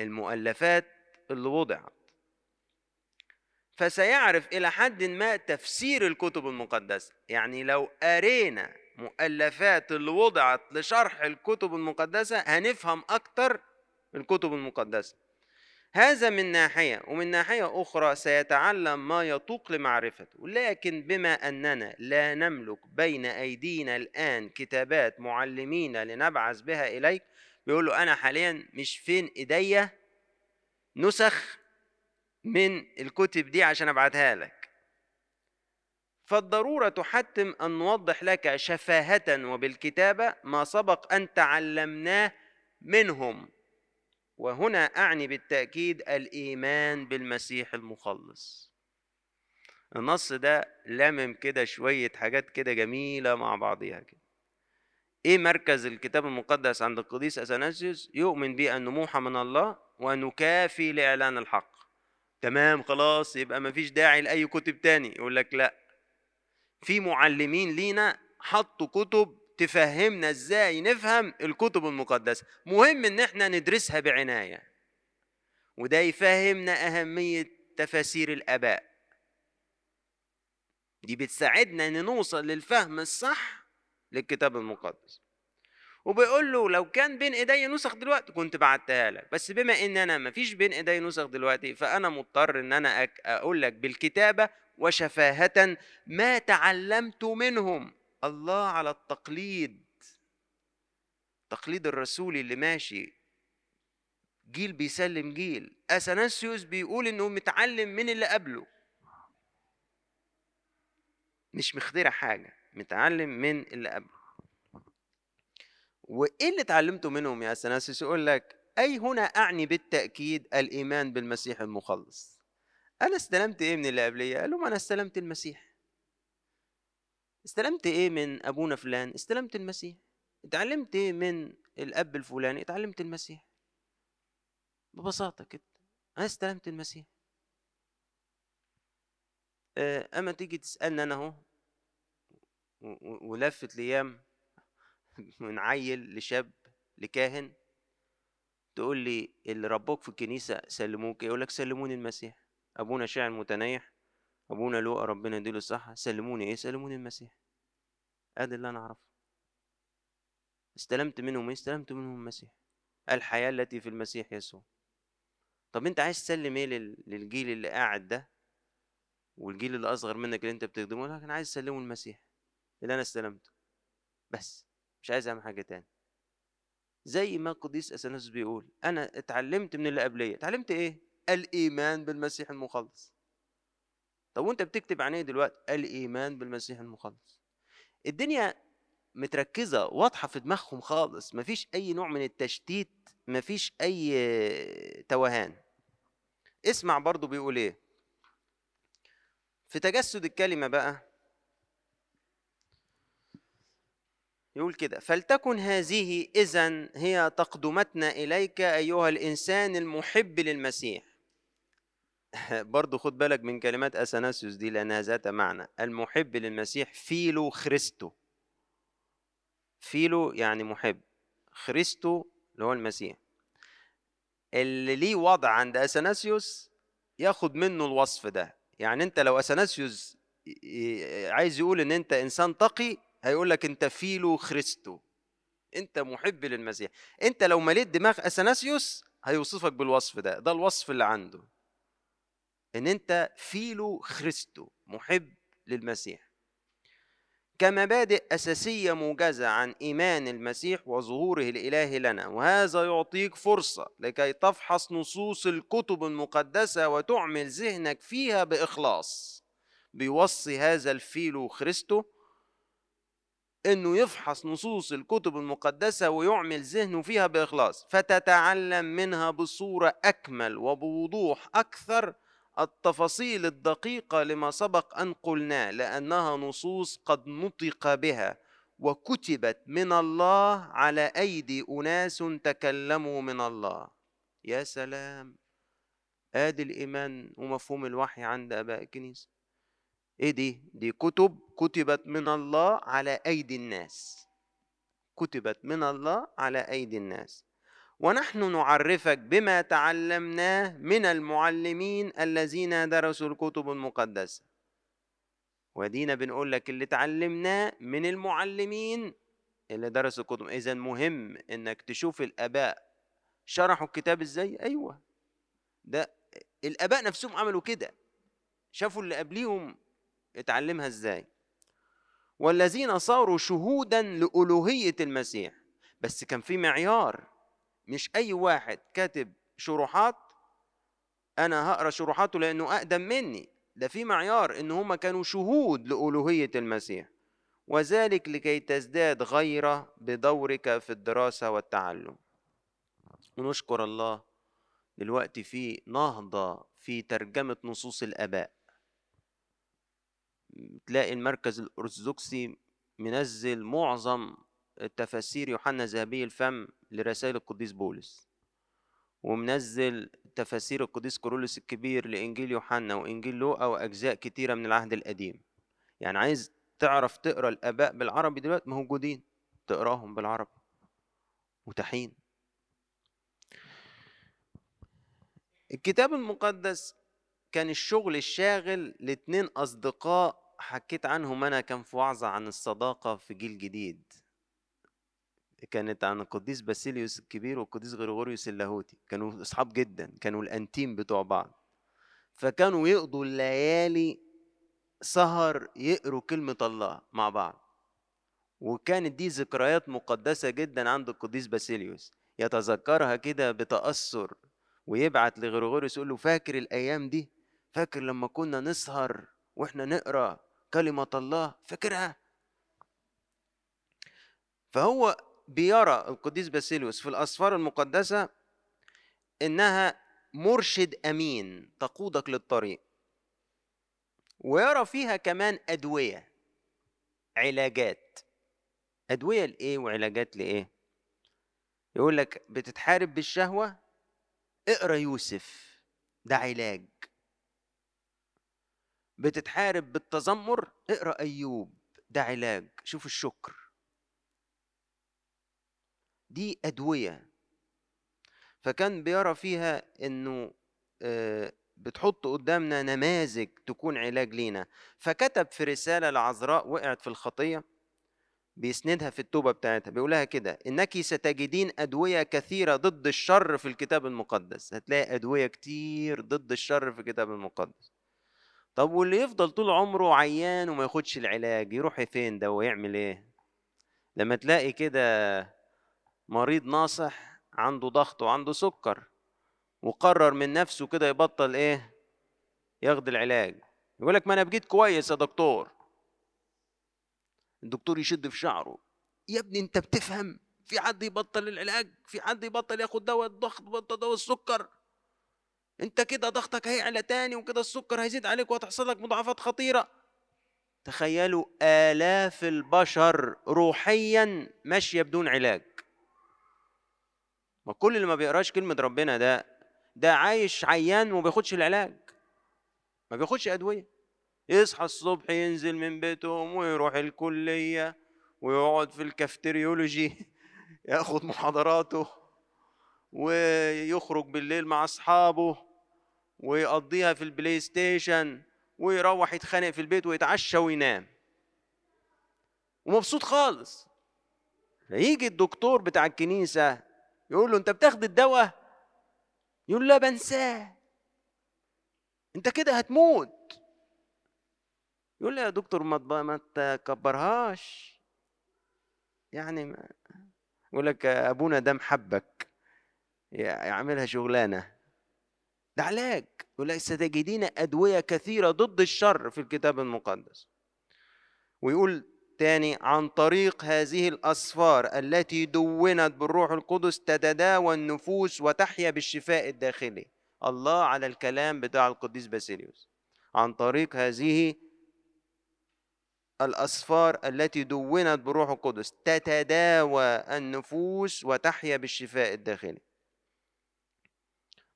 المؤلفات اللي وضعت. فسيعرف إلى حد ما تفسير الكتب المقدسة. يعني لو قرينا مؤلفات اللي وضعت لشرح الكتب المقدسة هنفهم أكتر الكتب المقدسة. هذا من ناحية ومن ناحية أخرى سيتعلم ما يطوق لمعرفته. لكن بما أننا لا نملك بين أيدينا الآن كتابات معلمين لنبعث بها إليك بيقول له أنا حاليا مش فين إيديا نسخ من الكتب دي عشان أبعتها لك. فالضرورة تحتم أن نوضح لك شفاهة وبالكتابة ما سبق أن تعلمناه منهم. وهنا أعني بالتأكيد الإيمان بالمسيح المخلص. النص ده لمم كده شوية حاجات كده جميلة مع بعضيها كده. إيه مركز الكتاب المقدس عند القديس أثناسيوس؟ يؤمن بيه انه موحى من الله ونكافي لإعلان الحق. تمام خلاص يبقى ما فيش داعي لأي كتب تاني. يقول لك لا. في معلمين لينا حطوا كتب تفهمنا إزاي نفهم الكتب المقدسة. مهم إن إحنا ندرسها بعناية. وده يفهمنا أهمية تفاسير الآباء. دي بتساعدنا إن نوصل للفهم الصح للكتاب المقدس. وبيقول له لو كان بين إيدي نسخ دلوقتي كنت بعتها لك. بس بما إن أنا ما فيش بين إيدي نسخ دلوقتي فأنا مضطر إن أنا أقول لك بالكتابة وشفاهة ما تعلمت منهم. الله على التقليد تقليد الرسول اللي ماشي جيل بيسلم جيل. أثناسيوس بيقول إنه متعلم من اللي قبله. مش مخترع حاجة متعلم من اللي قبله. وإيه اللي اتعلمته منهم يا أثناسيوس؟ يقول لك أي هنا أعني بالتأكيد الإيمان بالمسيح المخلص؟ أنا استلمت إيه من اللي قبلية؟ قال لهم أنا استلمت المسيح. استلمت إيه من أبونا فلان؟ استلمت المسيح. اتعلمت إيه من الأب الفلاني؟ اتعلمت المسيح. ببساطة كده. أنا استلمت المسيح. آه، أما تيجي تسألني أنا أهو ولفت الأيام من عيل لشاب لكاهن تقول لي اللي ربوك في الكنيسة سلموك يقول لك سلموني المسيح. أبونا شاعر متنيح. أبونا لوقا ربنا يديله الصحة سلموني إيه؟ سلموني المسيح. أدي اللي أنا أعرفه. استلمت منهم إيه؟ استلمت منهم المسيح. الحياة التي في المسيح يسوع. طب أنت عايز تسلم إيه للجيل اللي قاعد ده؟ والجيل اللي أصغر منك اللي أنت بتخدمه لكن عايز تسلمه المسيح اللي أنا استلمته. بس مش عايز أعمل حاجة تاني. زي ما القديس اثناس بيقول أنا اتعلمت من اللي قبليه اتعلمت إيه؟ الإيمان بالمسيح المخلص. طب وأنت بتكتب عن إيه دلوقتي؟ الإيمان بالمسيح المخلص الدنيا متركزة واضحة في دماغهم خالص. مفيش أي نوع من التشتيت مفيش أي توهان. اسمع برضو بيقول إيه. في تجسد الكلمة بقى. يقول كده. فلتكن هذه إذا هي تقدمتنا إليك أيها الإنسان المحب للمسيح. برضو خد بالك من كلمات أثناسيوس دي لأنها ذات معنى. المحب للمسيح فيلو خريستو. فيلو يعني محب. خريستو اللي هو المسيح. اللي ليه وضع عند أثناسيوس ياخد منه الوصف ده. يعني أنت لو أثناسيوس عايز يقول إن أنت إنسان تقي هيقول لك أنت فيلو خريستو. أنت محب للمسيح. أنت لو مليت دماغ اثناسيوس هيوصفك بالوصف ده. ده الوصف اللي عنده. إن أنت فيلو خريستو محب للمسيح. كمبادئ أساسية موجزة عن إيمان المسيح وظهوره الإلهي لنا وهذا يعطيك فرصة لكي تفحص نصوص الكتب المقدسة وتعمل ذهنك فيها بإخلاص. بيوصي هذا الفيلو خريستو إنه يفحص نصوص الكتب المقدسة ويعمل ذهنه فيها بإخلاص فتتعلم منها بصورة أكمل وبوضوح أكثر التفاصيل الدقيقة لما سبق أن قلناه لأنها نصوص قد نطق بها وكتبت من الله على أيدي أناس تكلموا من الله. يا سلام. آدي الإيمان ومفهوم الوحي عند اباء الكنيسه إيه دي؟ دي كتب كتبت من الله على أيدي الناس. كتبت من الله على أيدي الناس. ونحن نعرفك بما تعلمناه من المعلمين الذين درسوا الكتب المقدسة. ودينا بنقول لك اللي تعلمناه من المعلمين اللي درسوا الكتب. اذا مهم إنك تشوف الآباء. شرحوا الكتاب إزاي؟ أيوه. ده الآباء نفسهم عملوا كده. شافوا اللي قبليهم اتعلمها إزاي. والذين صاروا شهودا لألوهية المسيح. بس كان في معيار. مش أي واحد كاتب شروحات أنا هقرأ شروحاته لأنه أقدم مني. ده في معيار إن هما كانوا شهود لألوهية المسيح. وذلك لكي تزداد غيرة بدورك في الدراسة والتعلم. ونشكر الله دلوقتي في نهضة في ترجمة نصوص الآباء. تلاقي المركز الأرثوذكسي منزل معظم تفاسير يوحنا ذهبي الفم لرسائل القديس بولس ومنزل تفاسير القديس كورولوس الكبير لإنجيل يوحنا وإنجيل لوقا وأجزاء كتيرة من العهد القديم. يعني عايز تعرف تقرأ الآباء بالعربي دلوقتي؟ موجودين. تقراهم بالعربي. متاحين. الكتاب المقدس كان الشغل الشاغل لاتنين أصدقاء حكيت عنهم أنا كان في وعظة عن الصداقة في جيل جديد. كانت عن القديس باسيليوس الكبير والقديس غريغوريوس اللاهوتي. كانوا أصحاب جدا كانوا الأنتيم بتوع بعض. فكانوا يقضوا الليالي سهر يقروا كلمة الله مع بعض. وكانت دي ذكريات مقدسة جدا عند القديس باسيليوس. يتذكرها كده بتأثر ويبعت لغريغوريوس يقول له فاكر الأيام دي؟ فاكر لما كنا نسهر وإحنا نقرأ كلمة الله؟ فاكرها؟ فهو بيرى القديس باسيليوس في الأسفار المقدسة إنها مرشد أمين تقودك للطريق ويرى فيها كمان أدوية علاجات. أدوية لإيه وعلاجات لإيه؟ يقول لك بتتحارب بالشهوة اقرأ يوسف ده علاج. بتتحارب بالتذمر اقرأ أيوب ده علاج. شوف الشكر. دي أدوية. فكان بيرى فيها إنه آه، بتحط قدامنا نماذج تكون علاج لينا. فكتب في رسالة لعذراء وقعت في الخطية بيسندها في التوبة بتاعتها بيقولها كده إنك ستجدين أدوية كثيرة ضد الشر في الكتاب المقدس. هتلاقي أدوية كتير ضد الشر في الكتاب المقدس. طب واللي يفضل طول عمره عيان وما ياخدش العلاج يروح فين ده ويعمل إيه؟ لما تلاقي كده مريض ناصح عنده ضغط وعنده سكر وقرر من نفسه كده يبطل إيه؟ ياخد العلاج. يقول لك ما أنا بقيت كويس يا دكتور. الدكتور يشد في شعره. يا ابني أنت بتفهم في حد يبطل العلاج؟ في حد يبطل ياخد دواء الضغط بطل دواء السكر؟ أنت كده ضغطك هيعلى تاني وكده السكر هيزيد عليك وهتحصل لك مضاعفات خطيرة. تخيلوا آلاف البشر روحيا ماشية بدون علاج. ما كل اللي ما بيقراش كلمة ربنا ده ده عايش عيان وما بياخدش العلاج. ما بياخدش أدوية. يصحى الصبح ينزل من بيتهم ويروح الكلية ويقعد في الكافتريولوجي ياخد محاضراته ويخرج بالليل مع أصحابه ويقضيها في ال PlayStation ويروح يتخانق في البيت ويتعشى وينام. ومبسوط خالص. فيجي الدكتور بتاع الكنيسة يقول له أنت بتاخد الدواء؟ يقول لا بنساه. أنت كده هتموت. يقول لي يا دكتور ما ما تكبرهاش. يعني ما يقول لك أبونا ده محبك يعملها شغلانة. ده علاج. يقول لك ستجدين أدوية كثيرة ضد الشر في الكتاب المقدس. ويقول تاني عن طريق هذه الأسفار التي دونت بالروح القدس تتداوى النفوس وتحيا بالشفاء الداخلي. الله على الكلام بتاع القديس باسيليوس. عن طريق هذه الأسفار التي دونت بروح القدس تتداوى النفوس وتحيا بالشفاء الداخلي.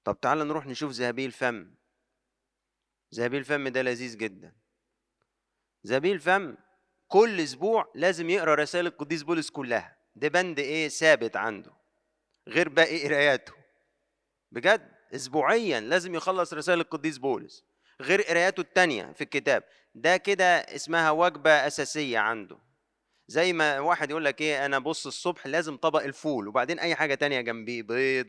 طب تعال نروح نشوف ذهبي الفم ذهبي الفم ده لذيذ جدا. ذهبي الفم كل أسبوع لازم يقرأ رسائل القديس بولس كلها. ده بند إيه ثابت عنده غير باقي قراياته. بجد اسبوعيا لازم يخلص رسائل القديس بولس غير قراياته التانية في الكتاب. ده كده اسمها وجبة أساسية عنده. زي ما واحد يقول لك إيه أنا بص الصبح لازم طبق الفول وبعدين أي حاجة تانية جنبيه بيض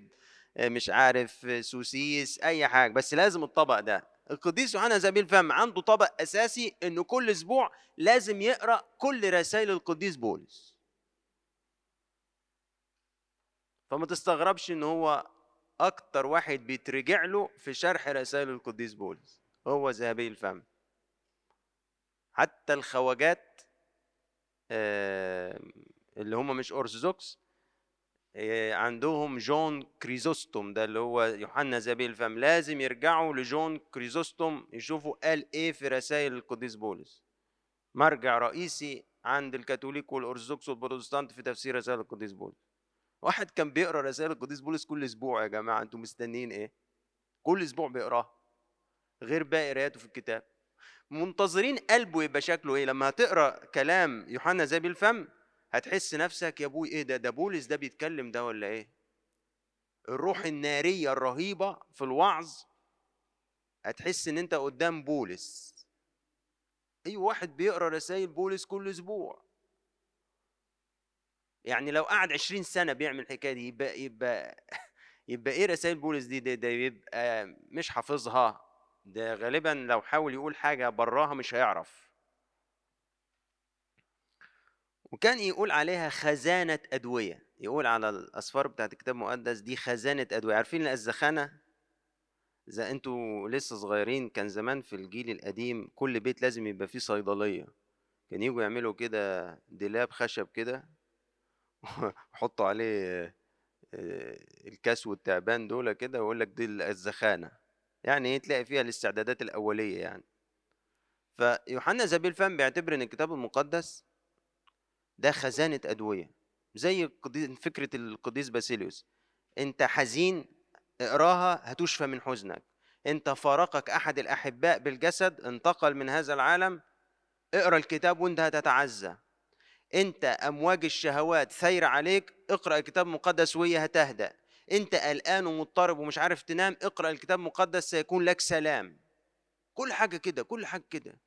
مش عارف سوسيس أي حاجة. بس لازم الطبق ده. القديس يوحنا زبيل فم عنده طبق أساسي انه كل أسبوع لازم يقرأ كل رسائل القديس بولس. فما تستغربش إن هو أكتر واحد بيترجع له في شرح رسائل القديس بولس. هو ذهبي الفم حتى الخواجات اللي هم مش ارثوذكس عندهم جون كريزوستوم ده اللي هو يوحنا ذهبي الفم لازم يرجعوا لجون كريزوستوم يشوفوا قال إيه في رسائل القديس بولس. مرجع رئيسي عند الكاثوليك والأرثوذكس والبروتستانت في تفسير رسائل القديس بولس. واحد كان بيقرأ رسائل القديس بولس كل أسبوع يا جماعة أنتوا مستنيين إيه؟ كل أسبوع بيقراها غير باقي قراياته في الكتاب. منتظرين قلبه يبقى شكله إيه؟ لما هتقرأ كلام يوحنا زي بالفم هتحس نفسك يا أبوي إيه ده؟ ده بولس ده بيتكلم ده ولا إيه؟ الروح النارية الرهيبة في الوعظ هتحس إن أنت قدام بولس. أي أيوة واحد بيقرأ رسائل بولس كل أسبوع. يعني لو قعد عشرين سنة بيعمل الحكاية دي يبقى يبقى يبقى إيه رسائل بولس دي؟ ده, ده يبقى مش حافظها. ده غالبا لو حاول يقول حاجة براها مش هيعرف. وكان يقول عليها خزانة أدوية يقول على الأسفار بتاعت الكتاب المقدس دي خزانة أدوية. عارفين الأزخانة؟ إذا أنتوا لسه صغيرين كان زمان في الجيل القديم كل بيت لازم يبقى فيه صيدلية. كان يجوا يعملوا كده دولاب خشب كده ويحطوا عليه آه، الكاس والتعبان دول كده ويقول لك دي الزخانة يعني إيه؟ تلاقي فيها الاستعدادات الأولية يعني. فيوحنا زبيل فم بيعتبر إن الكتاب المقدس ده خزانة أدوية. زي فكرة القديس باسيليوس. أنت حزين اقراها هتشفى من حزنك. أنت فارقك أحد الأحباء بالجسد انتقل من هذا العالم اقرأ الكتاب وأنت هتتعزى. أنت أمواج الشهوات ثير عليك اقرأ الكتاب المقدس وهي هتهدأ. أنت قلقان ومضطرب ومش عارف تنام اقرأ الكتاب المقدس سيكون لك سلام. كل حاجة كده كل حاجة كده.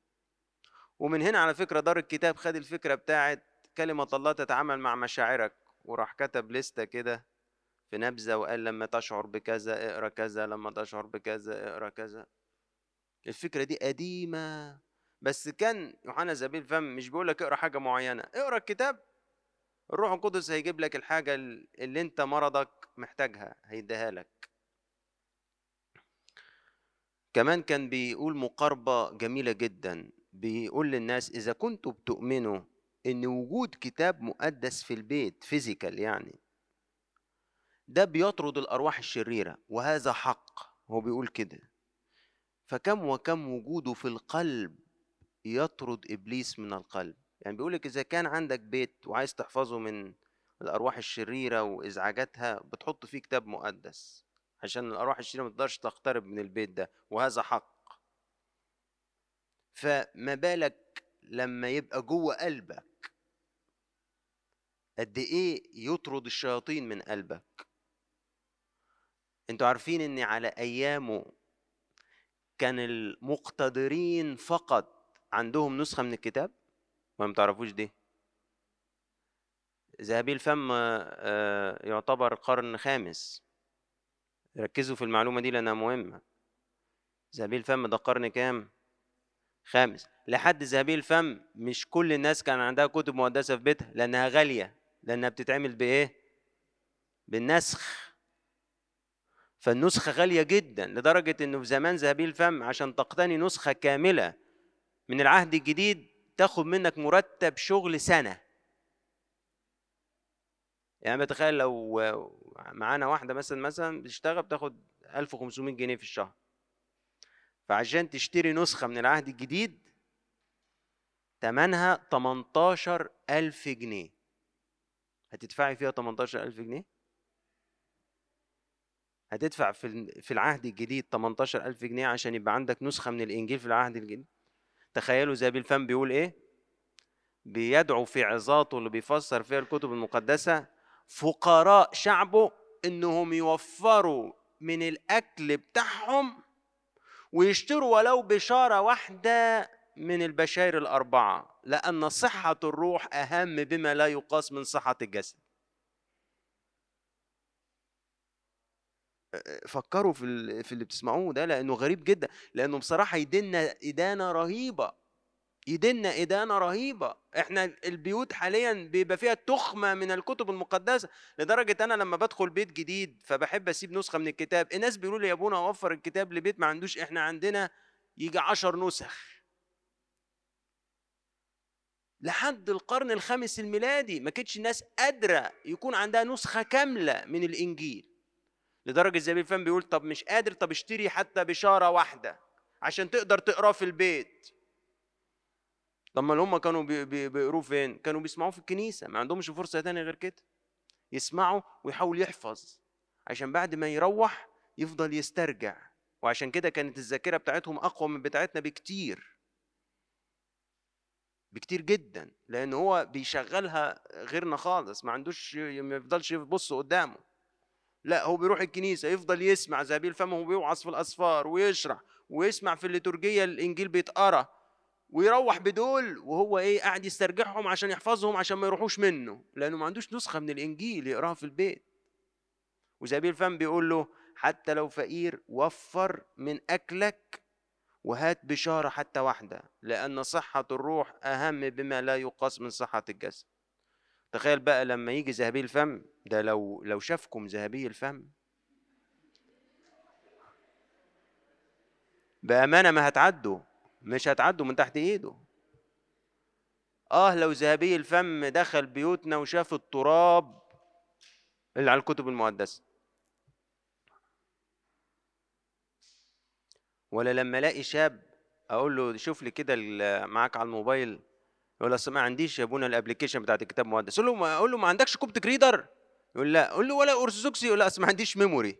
ومن هنا على فكرة دار الكتاب خد الفكرة بتاعت كلمه الله تتعامل مع مشاعرك وراح كتب لستة كده في نبذة وقال لما تشعر بكذا اقرأ كذا لما تشعر بكذا اقرأ كذا. الفكرة دي قديمة بس كان يوحنا زبيل فم مش بيقول لك اقرأ حاجة معينة اقرأ الكتاب الروح القدس هيجيب لك الحاجة اللي انت مرضك محتاجها هيديها لك. كمان كان بيقول مقاربة جميلة جدا بيقول للناس إذا كنتوا بتؤمنوا إن وجود كتاب مقدس في البيت فيزيكال يعني ده بيطرد الأرواح الشريرة وهذا حق هو بيقول كده. فكم وكم وجوده في القلب يطرد إبليس من القلب. يعني بيقولك إذا كان عندك بيت وعايز تحفظه من الأرواح الشريرة وإزعاجاتها بتحط فيه كتاب مقدس عشان الأرواح الشريرة ما تقدرش تقترب من البيت ده وهذا حق. فما بالك لما يبقى جوه قلبك قد إيه يطرد الشياطين من قلبك. أنتوا عارفين إن على أيامه كان المقتدرين فقط عندهم نسخة من الكتاب؟ ما تعرفوش دي؟ ذهبي الفم آه، يعتبر قرن خامس. ركزوا في المعلومة دي لأنها مهمة. ذهبي الفم ده قرن كام؟ خامس. لحد ذهبي الفم مش كل الناس كان عندها كتب مقدسة في بيتها لأنها غالية. لأنها بتتعمل بإيه؟ بالنسخ. فالنسخة غالية جدا لدرجة إنه في زمان ذهبي الفم عشان تقتني نسخة كاملة من العهد الجديد تاخد منك مرتب شغل سنة. يعني بتخيل لو معانا واحدة مثلا مثلا بتشتغل بتاخد 1500 جنيه في الشهر. فعشان تشتري نسخة من العهد الجديد تمنها 18000 جنيه. هتدفعي فيها 18000 جنيه؟ هتدفع في في العهد الجديد 18000 جنيه عشان يبقى عندك نسخة من الإنجيل في العهد الجديد. تخيلوا زي بالفم بيقول إيه؟ بيدعو في عظاته اللي بيفسر فيها الكتب المقدسة فقراء شعبه إنهم يوفروا من الأكل بتاعهم ويشتروا ولو بشارة واحدة من البشائر الأربعة لأن صحة الروح أهم بما لا يقاس من صحة الجسد. فكروا في في اللي بتسمعوه ده لأنه غريب جدا لأنه بصراحة يدنا إدانة رهيبة يدنا إدانة رهيبة. إحنا البيوت حاليا بيبقى فيها تخمة من الكتب المقدسة لدرجة أنا لما بدخل بيت جديد فبحب أسيب نسخة من الكتاب. الناس بيقولوا لي يا أبونا وفر الكتاب لبيت ما عندوش إحنا عندنا يجي عشر نسخ. لحد القرن الخامس الميلادي ما كانتش الناس قادرة يكون عندها نسخة كاملة من الإنجيل. لدرجة زي فهم بيقول طب مش قادر طب اشتري حتى بشارة واحدة عشان تقدر تقراه في البيت. طب ما هم كانوا بيقروه فين؟ كانوا بيسمعوه في الكنيسة. ما عندهمش فرصة تانية غير كده. يسمعوا ويحاول يحفظ عشان بعد ما يروح يفضل يسترجع. وعشان كده كانت الذاكرة بتاعتهم أقوى من بتاعتنا بكتير. بكتير جدا لأن هو بيشغلها غيرنا خالص ما عندوش ما يفضلش يبص قدامه. لا هو بيروح الكنيسة يفضل يسمع زبيل فمه وبيوعظ في الأسفار ويشرح ويسمع في الليتورجية الإنجيل بيتقرأ ويروح بدول وهو إيه قاعد يسترجعهم عشان يحفظهم عشان ما يروحوش منه لأنه ما عندوش نسخة من الإنجيل يقراها في البيت. وزبيل فم بيقول له حتى لو فقير وفر من أكلك وهات بشارة حتى واحدة لأن صحة الروح أهم بما لا يقاس من صحة الجسد. تخيل بقى لما يجي ذهبي الفم ده لو لو شافكم ذهبي الفم. بأمانة ما هتعدوا مش هتعدوا من تحت إيده. آه لو ذهبي الفم دخل بيوتنا وشاف التراب اللي على الكتب المقدسة. ولا لما ألاقي شاب أقول له شوف لي كده معاك على الموبايل يقول أصل ما عنديش يا ابونا ال application بتاعت الكتاب المقدس أقول له أقول له ما عندكش Coptic Reader يقول لا. أقول له ولا ارثوذكسي يقول لا أصل ما عنديش memory.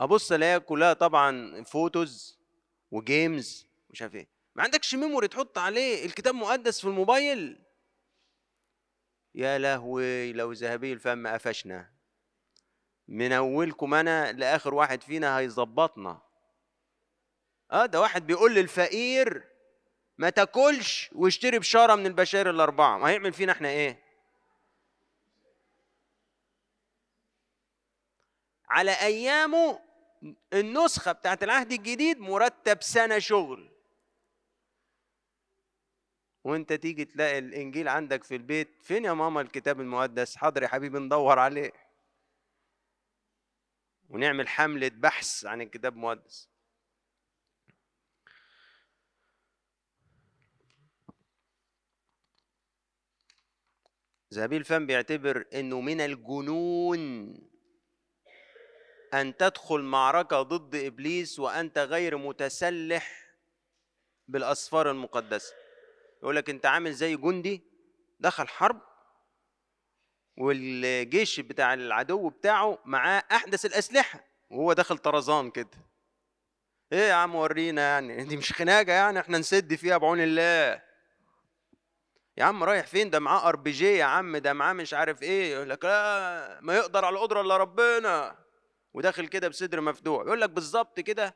أبص الاقيها كلها طبعا photos و games مش عارف إيه. ما عندكش memory تحط عليه الكتاب المقدس في الموبايل؟ يا لهوي لو ذهبي الفم قفشنا. من أولكم أنا لآخر واحد فينا هيظبطنا. آه ده واحد بيقول للفقير ما تاكلش واشتري بشارة من البشائر الأربعة. ما هيعمل فينا إحنا إيه؟ على أيامه النسخة بتاعت العهد الجديد مرتب سنة شغل. وأنت تيجي تلاقي الإنجيل عندك في البيت فين يا ماما الكتاب المقدس؟ حاضر يا حبيبي ندور عليه. ونعمل حملة بحث عن الكتاب المقدس زابيل فان بيعتبر إنه من الجنون أن تدخل معركة ضد إبليس وأنت غير متسلح بالأسفار المقدسة. يقول لك أنت عامل زي جندي دخل حرب والجيش بتاع العدو بتاعه معاه أحدث الأسلحة وهو داخل طرزان كده. إيه يا عم ورينا يعني دي مش خناقة يعني إحنا نسد فيها بعون الله. يا عم رايح فين؟ ده معاه أر بي جي يا عم ده معاه مش عارف إيه يقول لك لا ما يقدر على القدرة إلا ربنا. وداخل كده بصدر مفتوح يقول لك بالظبط كده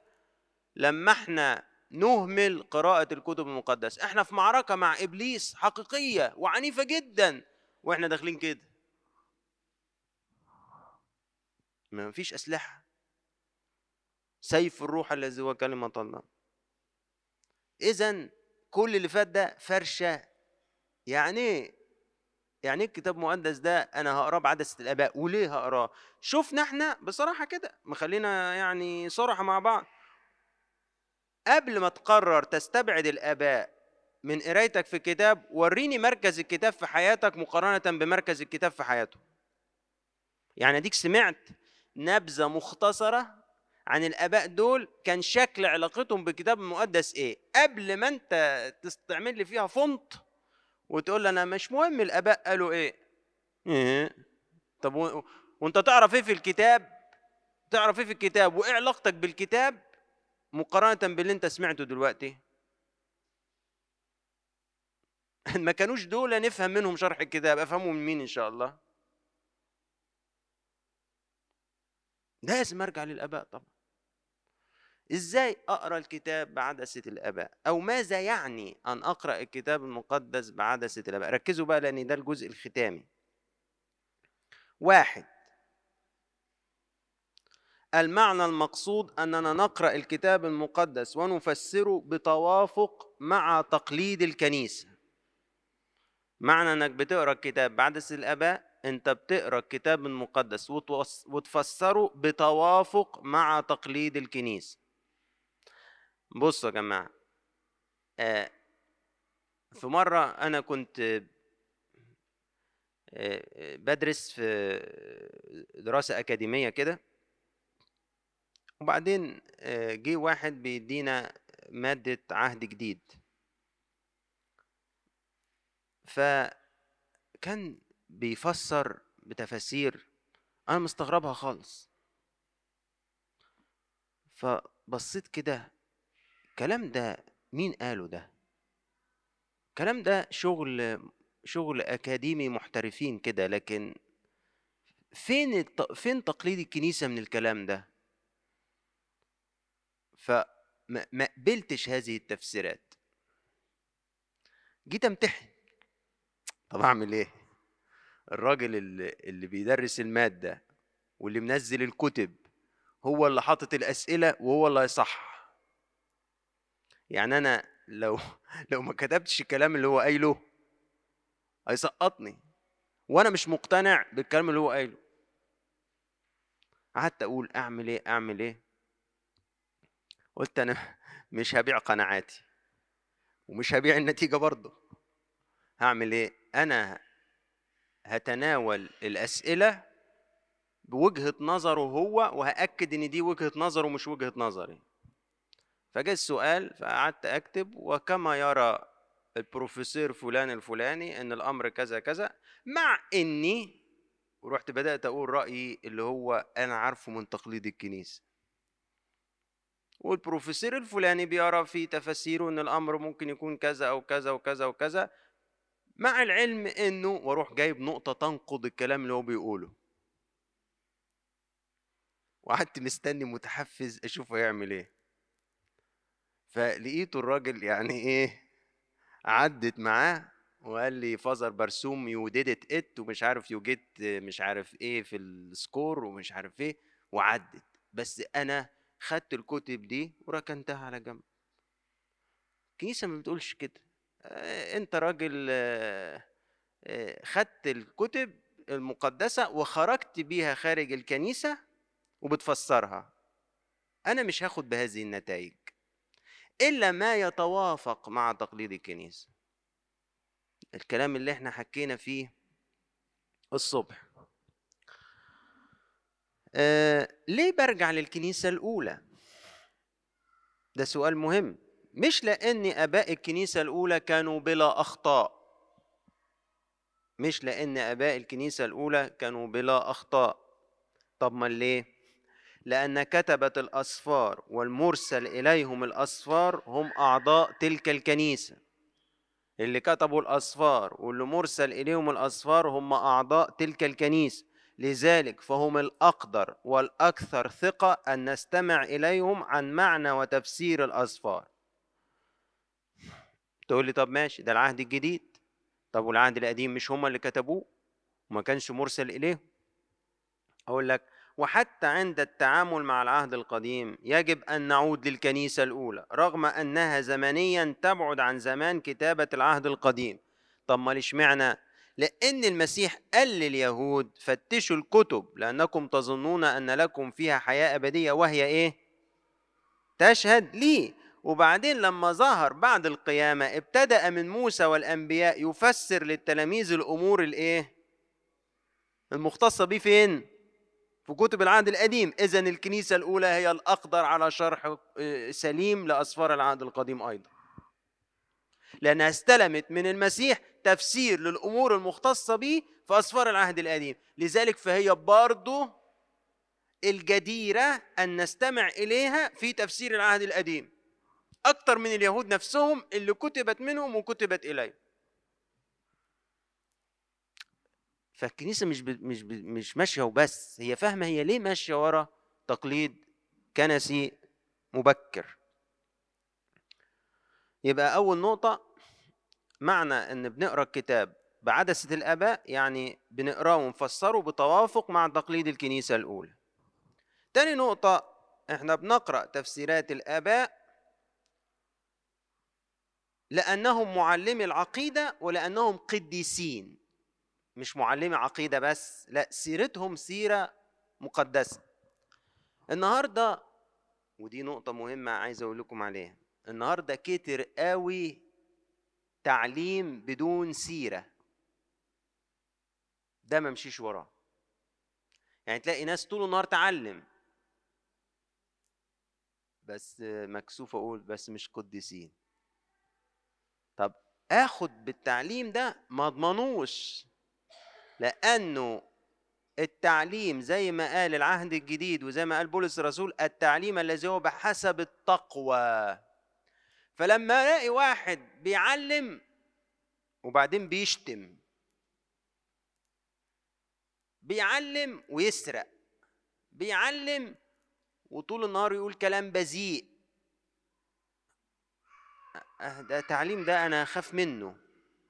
لما إحنا نهمل قراءة الكتب المقدسة. إحنا في معركة مع إبليس حقيقية وعنيفة جدا وإحنا داخلين كده. ما فيش أسلحة. سيف الروح الذي هو كلمة الله. إذا كل اللي فات ده فرشة. يعني إيه؟ يعني إيه الكتاب المقدس ده أنا هقراه بعدسه الآباء؟ وليه هقراه؟ شفنا إحنا بصراحة كده. مخلينا يعني صراحة مع بعض. قبل ما تقرر تستبعد الآباء من قرايتك في الكتاب وريني مركز الكتاب في حياتك مقارنة بمركز الكتاب في حياته. يعني أديك سمعت نبذة مختصرة عن الآباء دول كان شكل علاقتهم بالكتاب المقدس إيه؟ قبل ما أنت تستعمل لي فيها فونت وتقول لي أنا مش مهم الآباء قالوا إيه؟ إيه. طب و... وأنت تعرف إيه في الكتاب؟ تعرف إيه في الكتاب؟ وإيه علاقتك بالكتاب مقارنة باللي أنت سمعته دلوقتي؟ ما كانوش دول نفهم منهم شرح الكتاب افهموا من مين إن شاء الله؟ لازم أرجع للآباء طبعا. إزاي أقرأ الكتاب بعدسه الآباء؟ أو ماذا يعني أن أقرأ الكتاب المقدس بعدسه الآباء؟ ركزوا بقى لأن ده الجزء الختامي. واحد. المعنى المقصود أننا نقرأ الكتاب المقدس ونفسره بتوافق مع تقليد الكنيسة. معنى أنك بتقرأ الكتاب بعدسه الآباء أنت بتقرأ الكتاب المقدس وتفسره بتوافق مع تقليد الكنيسة. بصوا يا جماعة آه، في مرة أنا كنت آه، بدرس في دراسة أكاديمية كده وبعدين آه، جه واحد بيدينا مادة عهد جديد. فكان بيفسر بتفاسير أنا مستغربها خالص. فبصيت كده الكلام ده مين قاله ده؟ الكلام ده شغل شغل أكاديمي محترفين كده لكن فين. فين تقليد الكنيسة من الكلام ده؟ فما قبلتش هذه التفسيرات. جيت أمتحن. طب أعمل إيه؟ الراجل اللي, اللي بيدرس المادة واللي منزل الكتب هو اللي حاطط الأسئلة وهو اللي هيصح يعني أنا لو لو ما كتبتش الكلام اللي هو قايله هيسقطني. وأنا مش مقتنع بالكلام اللي هو قايله. قعدت أقول أعمل إيه أعمل إيه؟ قلت أنا مش هبيع قناعاتي ومش هبيع النتيجة برضه. هعمل إيه؟ أنا هتناول الأسئلة بوجهة نظره هو وهأكد إن دي وجهة نظره مش وجهة نظري. فجاء السؤال فقعدت أكتب وكما يرى البروفيسور فلان الفلاني إن الأمر كذا كذا مع إني ورحت بدأت أقول رأيي اللي هو أنا عارفه من تقليد الكنيسة. والبروفيسور الفلاني بيرى في تفسيره إن الأمر ممكن يكون كذا أو كذا وكذا وكذا مع العلم إنه وأروح جايب نقطة تنقض الكلام اللي هو بيقوله. وقعدت مستني متحفز أشوفه هيعمل إيه. فلقيته الراجل يعني إيه عدت معاه وقال لي Father برسوم you did it ومش عارف you get مش عارف إيه في ال score ومش عارف إيه وعدت. بس أنا خدت الكتب دي وركنتها على جنب. الكنيسه ما بتقولش كده. انت راجل آه، آه، خدت الكتب المقدسة وخرجت بيها خارج الكنيسة وبتفسرها. أنا مش هاخد بهذه النتائج. إلا ما يتوافق مع تقليد الكنيسة. الكلام اللي إحنا حكينا فيه الصبح. آه ليه برجع للكنيسة الأولى؟ ده سؤال مهم. مش لأن آباء الكنيسة الأولى كانوا بلا أخطاء. مش لأن آباء الكنيسة الأولى كانوا بلا أخطاء. طب ما ليه؟ لأن كتبة الأسفار والمرسل إليهم الأسفار هم أعضاء تلك الكنيسة. اللي كتبوا الأسفار واللي مرسل إليهم الأسفار هم أعضاء تلك الكنيسة. لذلك فهم الأقدر والأكثر ثقة أن نستمع إليهم عن معنى وتفسير الأسفار. تقول لي طب ماشي ده العهد الجديد. طب والعهد القديم مش هم اللي كتبوه؟ وما كانش مرسل إليهم. أقول لك وحتى عند التعامل مع العهد القديم يجب أن نعود للكنيسة الأولى رغم أنها زمنيا تبعد عن زمان كتابة العهد القديم. طب ما معنى؟ لأن المسيح قال لليهود فتشوا الكتب لأنكم تظنون أن لكم فيها حياة أبدية. وهي إيه؟ تشهد لي وبعدين لما ظهر بعد القيامة ابتدأ من موسى والأنبياء يفسر للتلاميذ الأمور الإيه؟ المختصة بيه فين؟ في كتب العهد القديم إذا الكنيسة الأولى هي الأقدر على شرح آه، سليم لأسفار العهد القديم أيضا لأنها استلمت من المسيح تفسير للأمور المختصة به في أسفار العهد القديم لذلك فهي برضه الجديرة أن نستمع إليها في تفسير العهد القديم أكثر من اليهود نفسهم اللي كتبت منهم وكتبت إليهم. فالكنيسة مش ب... مش ب... مش ماشية وبس هي فاهمة هي ليه ماشية ورا تقليد كنسي مبكر. يبقى أول نقطة معنى إن بنقرأ الكتاب بعدسة الآباء يعني بنقرأه ونفسره بتوافق مع تقليد الكنيسة الأولى. تاني نقطة إحنا بنقرأ تفسيرات الآباء لأنهم معلمي العقيدة ولأنهم قديسين. مش معلمي عقيدة بس لا سيرتهم سيرة مقدسة. النهاردة ودي نقطة مهمة عايز أقول لكم عليها. النهاردة كتر قوي تعليم بدون سيرة. ده ما مشيش وراه. يعني تلاقي ناس طول النهار تعلم. بس مكسوف أقول بس مش قديسين. آخد بالتعليم ده ما اضمنوش لأنه التعليم زي ما قال العهد الجديد وزي ما قال بولس الرسول التعليم الذي هو بحسب التقوى. فلما ألاقي واحد بيعلم وبعدين بيشتم بيعلم ويسرق بيعلم وطول النهار يقول كلام بذيء ده تعليم ده أنا أخاف منه.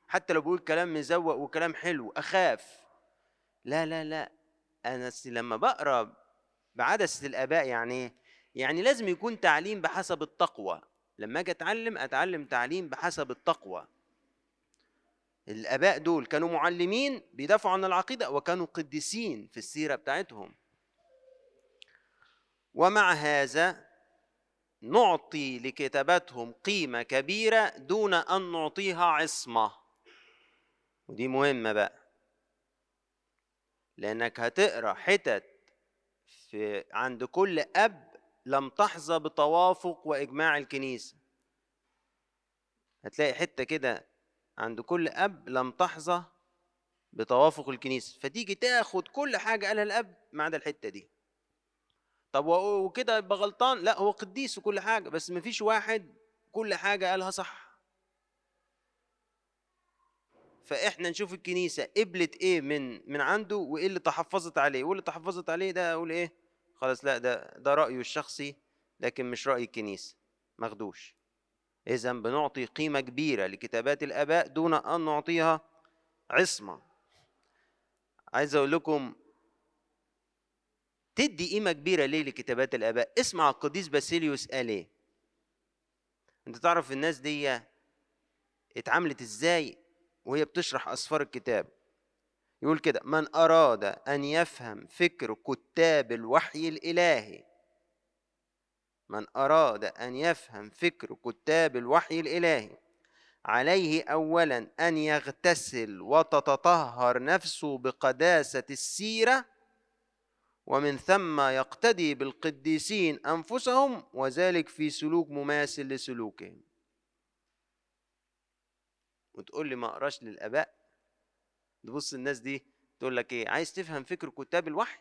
حتى لو بقول كلام مزوق وكلام حلو أخاف. لا لا لا. أنا لما بقرأ بعدسه الآباء يعني يعني لازم يكون تعليم بحسب التقوى. لما أجي أتعلم أتعلم تعليم بحسب التقوى. الآباء دول كانوا معلمين بيدافعوا عن العقيدة وكانوا قديسين في السيرة بتاعتهم. ومع هذا نعطي لكتاباتهم قيمة كبيرة دون أن نعطيها عصمة. ودي مهمة بقى. لأنك هتقرأ حتت في عند كل أب لم تحظى بتوافق وإجماع الكنيسة. هتلاقي حتة كده عند كل أب لم تحظى بتوافق الكنيسة. فتيجي تاخد كل حاجة قالها الأب ما عدا الحتة دي. طب وكده يبقى غلطان؟ لا هو قديس وكل حاجة بس مفيش واحد كل حاجة قالها صح. فإحنا نشوف الكنيسة قبلت إيه من من عنده وإيه اللي تحفظت عليه. واللي تحفظت عليه ده أقول إيه؟ خلاص لا ده ده رأيه الشخصي لكن مش رأي الكنيسة. ماخدوش. اذا بنعطي قيمة كبيرة لكتابات الآباء دون أن نعطيها عصمة. عايز أقول لكم تدي قيمة كبيرة ليه لكتابات الآباء؟ اسمع القديس باسيليوس قال إيه. أنت تعرف الناس دي اتعاملت إزاي وهي بتشرح أسفار الكتاب. يقول كده من أراد أن يفهم فكر كتاب الوحي الإلهي من أراد أن يفهم فكر كتاب الوحي الإلهي عليه أولا أن يغتسل وتتطهر نفسه بقداسة السيرة ومن ثم يقتدي بالقديسين أنفسهم وذلك في سلوك مماثل لسلوكهم. وتقول لي ما أقراش للآباء؟ تبص الناس دي تقول لك إيه؟ عايز تفهم فكر كتاب الوحي؟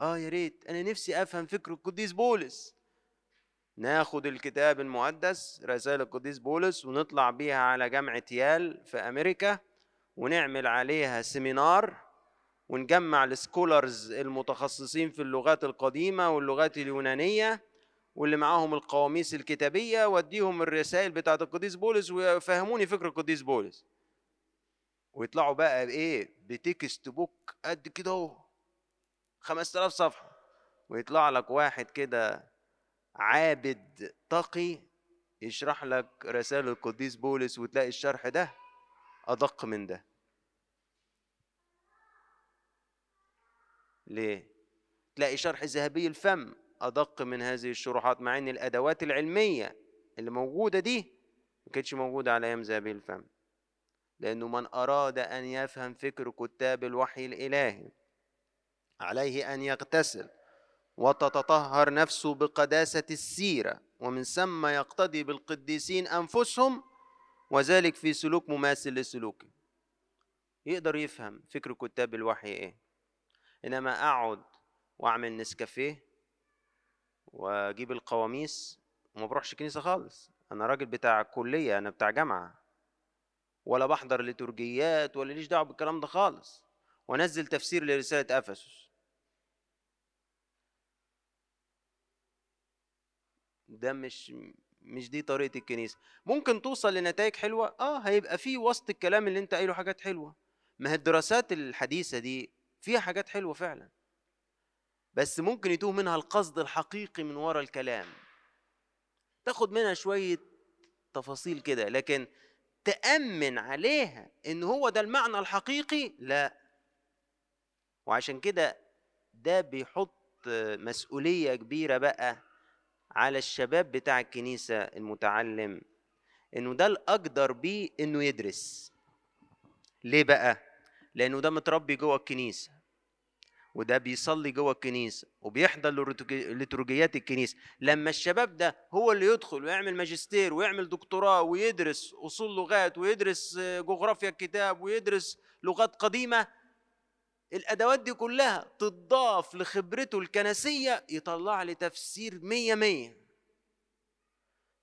آه يا ريت. أنا نفسي أفهم فكر القديس بولس. ناخد الكتاب المقدس رسائل القديس بولس ونطلع بيها على جامعة Yale في أمريكا ونعمل عليها seminar ونجمع ال scholars المتخصصين في اللغات القديمة واللغات اليونانية واللي معاهم القواميس الكتابية وأديهم الرسائل بتاعة القديس بولس ويفهموني فكر القديس بولس. ويطلعوا بقى بإيه؟ بتكست بوك قد كده أهو 5000 صفحة. ويطلع لك واحد كده عابد تقي يشرح لك رسائل القديس بولس وتلاقي الشرح ده أدق من ده. ليه؟ تلاقي شرح ذهبي الفم أدق من هذه الشروحات مع أن الأدوات العلمية اللي موجودة دي ما كانتش موجودة على أيام ذهبي الفم. لأنه من أراد أن يفهم فكر كتاب الوحي الإلهي عليه أن يغتسل وتتطهر نفسه بقداسة السيرة ومن ثم يقتدي بالقديسين أنفسهم وذلك في سلوك مماثل لسلوكه. يقدر يفهم فكر كتاب الوحي إيه؟ إنما أقعد وأعمل نسكافيه وأجيب القواميس وما بروحش كنيسه خالص. أنا راجل بتاع كلية أنا بتاع جامعة. ولا بحضر لترجيات ولا ليش دعوة بالكلام ده خالص. وأنزل تفسير لرسالة أفسس. ده مش مش دي طريقة الكنيسة. ممكن توصل لنتائج حلوة؟ آه هيبقى في وسط الكلام اللي أنت قايله حاجات حلوة. ما هي الدراسات الحديثة دي فيها حاجات حلوة فعلا. بس ممكن يتوه منها القصد الحقيقي من وراء الكلام. تاخد منها شوية تفاصيل كده لكن تأمن عليها إن هو ده المعنى الحقيقي؟ لا. وعشان كده ده بيحط مسؤولية كبيرة بقى على الشباب بتاع الكنيسة المتعلم إنه ده الأقدر بيه إنه يدرس. ليه بقى؟ لأنه ده متربي جوه الكنيسة وده بيصلي جوه الكنيسة وبيحضر لتروجيات الكنيسة. لما الشباب ده هو اللي يدخل ويعمل ماجستير ويعمل دكتوراه ويدرس أصول لغات ويدرس جغرافيا الكتاب ويدرس لغات قديمة الأدوات دي كلها تضاف لخبرته الكنسية يطلع لي تفسير مية مية.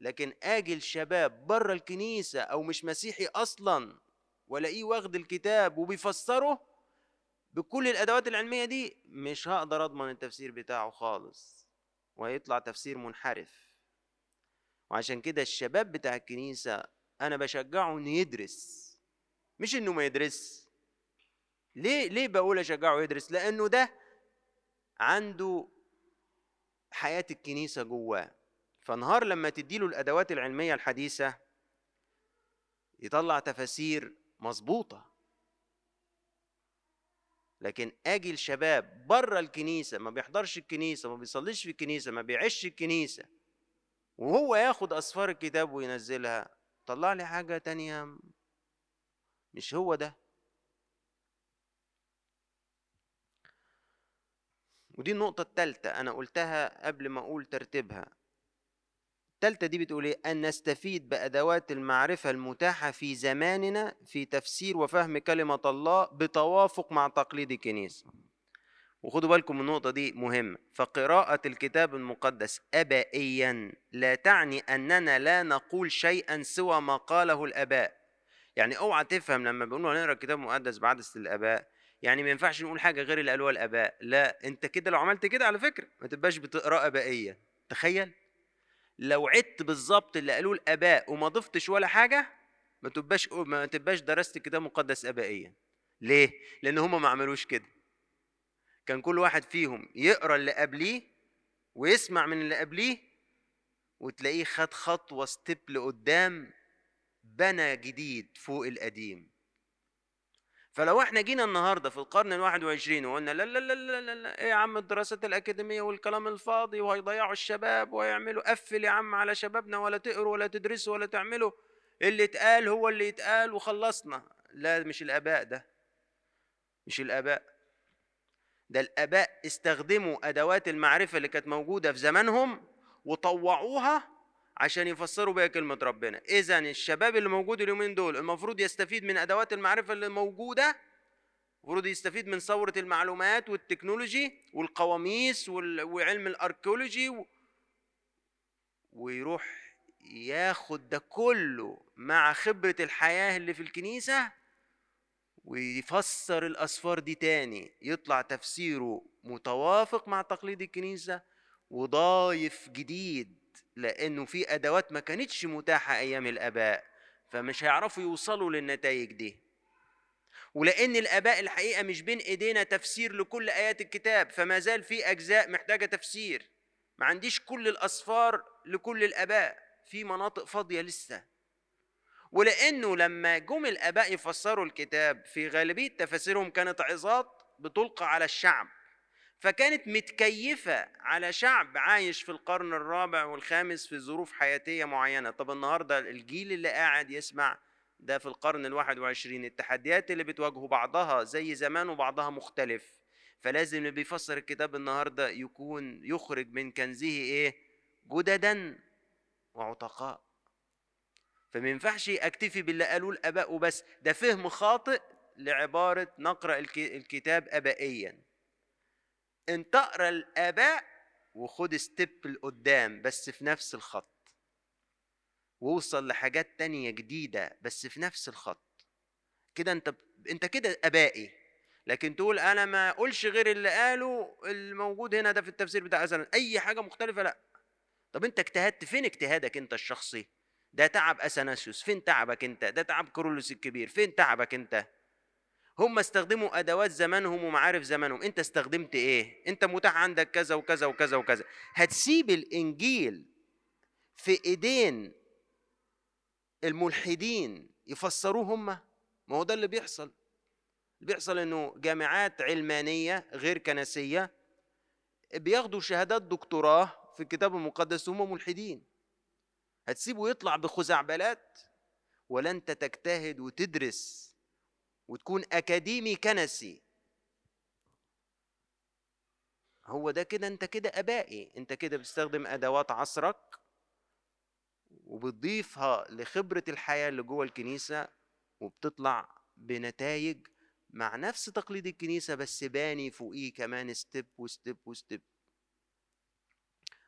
لكن آجي الشباب بره الكنيسة أو مش مسيحي أصلا والاقيه واخد الكتاب وبيفسره بكل الأدوات العلمية دي مش هقدر أضمن التفسير بتاعه خالص وهيطلع تفسير منحرف. وعشان كده الشباب بتاع الكنيسة أنا بشجعه إنه يدرس مش إنه ما يدرس. ليه ليه بقول أشجعه يدرس؟ لأنه ده عنده حياة الكنيسة جواه. فنهار لما تديله الأدوات العلمية الحديثة يطلع تفاسير مظبوطة. لكن آجي الشباب بره الكنيسة ما بيحضرش الكنيسة ما بيصليش في الكنيسة ما بيعيش الكنيسة وهو ياخد أصفار الكتاب وينزلها طلع لي حاجة تانية مش هو ده. ودي النقطة التالتة أنا قلتها قبل ما أقول ترتيبها. التالتة دي بتقول إيه؟ أن نستفيد بأدوات المعرفة المتاحة في زماننا في تفسير وفهم كلمة الله بتوافق مع تقليد الكنيسة. وخدوا بالكم من النقطة دي مهمة، فقراءة الكتاب المقدس أبائيا لا تعني أننا لا نقول شيئا سوى ما قاله الآباء. يعني أوعى تفهم لما بنقول هنقرا الكتاب المقدس بعدسة الآباء يعني ما ينفعش نقول حاجة غير اللي قالوها الآباء، لا أنت كده لو عملت كده على فكرة ما تبقاش بتقرأ أبائيا، تخيل؟ لو عدت بالظبط اللي قالوه الآباء وما ضفتش ولا حاجة ما تبقاش ما تبقاش درست الكتاب المقدس ابائيا. ليه؟ لأن هم ما عملوش كده. كان كل واحد فيهم يقرأ اللي قبليه ويسمع من اللي قبليه وتلاقيه خد خطوة step لقدام بنى جديد فوق القديم. فلو إحنا جينا النهارده في القرن الواحد وعشرين وقلنا لا لا لا لا لا, لا إيه يا عم الدراسات الأكاديمية والكلام الفاضي وهيضيعوا الشباب وهيعملوا قفل يا عم على شبابنا ولا تقروا ولا تدرسوا ولا تعملوا اللي اتقال هو اللي يتقال وخلصنا. لا مش الآباء ده مش الآباء. ده الآباء استخدموا أدوات المعرفة اللي كانت موجودة في زمانهم وطوعوها عشان يفسروا بيها كلمة ربنا إذا الشباب اللي موجود اليومين دول المفروض يستفيد من أدوات المعرفة اللي موجودة المفروض يستفيد من ثورة المعلومات والتكنولوجي والقواميس وعلم الأركيولوجي. ويروح ياخد ده كله مع خبرة الحياة اللي في الكنيسة ويفسر الأسفار دي تاني يطلع تفسيره متوافق مع تقليد الكنيسة وضايف جديد لأنه في أدوات ما كانتش متاحة أيام الآباء فمش هيعرفوا يوصلوا للنتائج دي. ولأن الآباء الحقيقة مش بين إيدينا تفسير لكل آيات الكتاب فما زال في أجزاء محتاجة تفسير. ما عنديش كل الأصفار لكل الآباء في مناطق فاضية لسه. ولأنه لما جم الآباء يفسروا الكتاب في غالبية تفاسيرهم كانت عظات بتلقى على الشعب. فكانت متكيفة على شعب عايش في القرن الرابع والخامس في ظروف حياتية معينة. طب النهاردة الجيل اللي قاعد يسمع ده في القرن الواحد وعشرين التحديات اللي بتواجهه بعضها زي زمان وبعضها مختلف. فلازم اللي بيفسر الكتاب النهاردة يكون يخرج من كنزه إيه؟ جددا وعتقاء. فما ينفعش أكتفي باللي قالوه الآباء وبس. ده فهم خاطئ لعبارة نقرأ الكتاب أبائيا. انت اقرا الآباء وخد ستيب لقدام بس في نفس الخط. ووصل لحاجات تانية جديدة بس في نفس الخط. كده أنت أنت كده آبائي. لكن تقول أنا ما أقولش غير اللي قاله الموجود هنا ده في التفسير بتاع مثلا أي حاجة مختلفة؟ لا. طب أنت اجتهدت؟ فين اجتهادك أنت الشخصي؟ ده تعب أثناسيوس. فين تعبك أنت؟ ده تعب كرولوس الكبير. فين تعبك أنت؟ هم استخدموا أدوات زمانهم ومعارف زمانهم. أنت استخدمت إيه؟ أنت متاح عندك كذا وكذا وكذا وكذا. هتسيب الإنجيل في إيدين الملحدين يفسروه هم؟ ما هو ده اللي بيحصل. اللي بيحصل إنه جامعات علمانية غير كنسية بياخدوا شهادات دكتوراه في الكتاب المقدس وهم ملحدين. هتسيبه يطلع بخزعبلات ولا أنت تجتهد وتدرس. وتكون أكاديمي كنسي. هو ده كده أنت كده أبائي. أنت كده بتستخدم أدوات عصرك وبتضيفها لخبرة الحياة اللي جوه الكنيسة وبتطلع بنتائج مع نفس تقليد الكنيسة بس باني فوقيه كمان step و step و step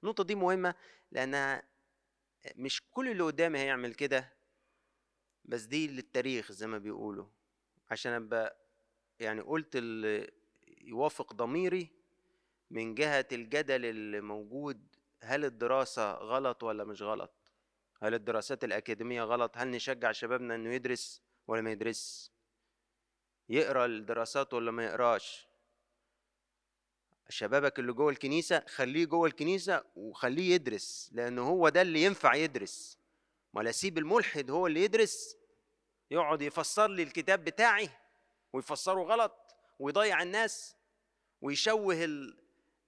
النقطة دي مهمة لأنها مش كل اللي قدامي هيعمل كده بس دي للتاريخ زي ما بيقولوا. عشان أبقى يعني قلت اللي يوافق ضميري من جهة الجدل اللي موجود هل الدراسة غلط ولا مش غلط؟ هل الدراسات الأكاديمية غلط؟ هل نشجع شبابنا إنه يدرس ولا ما يدرس؟ يقرأ الدراسات ولا ما يقراش؟ شبابك اللي جوه الكنيسة خليه جوه الكنيسة وخليه يدرس لأنه هو ده اللي ينفع يدرس. ولا سيب الملحد هو اللي يدرس يقعد يفسر لي الكتاب بتاعي ويفسره غلط ويضيع الناس ويشوه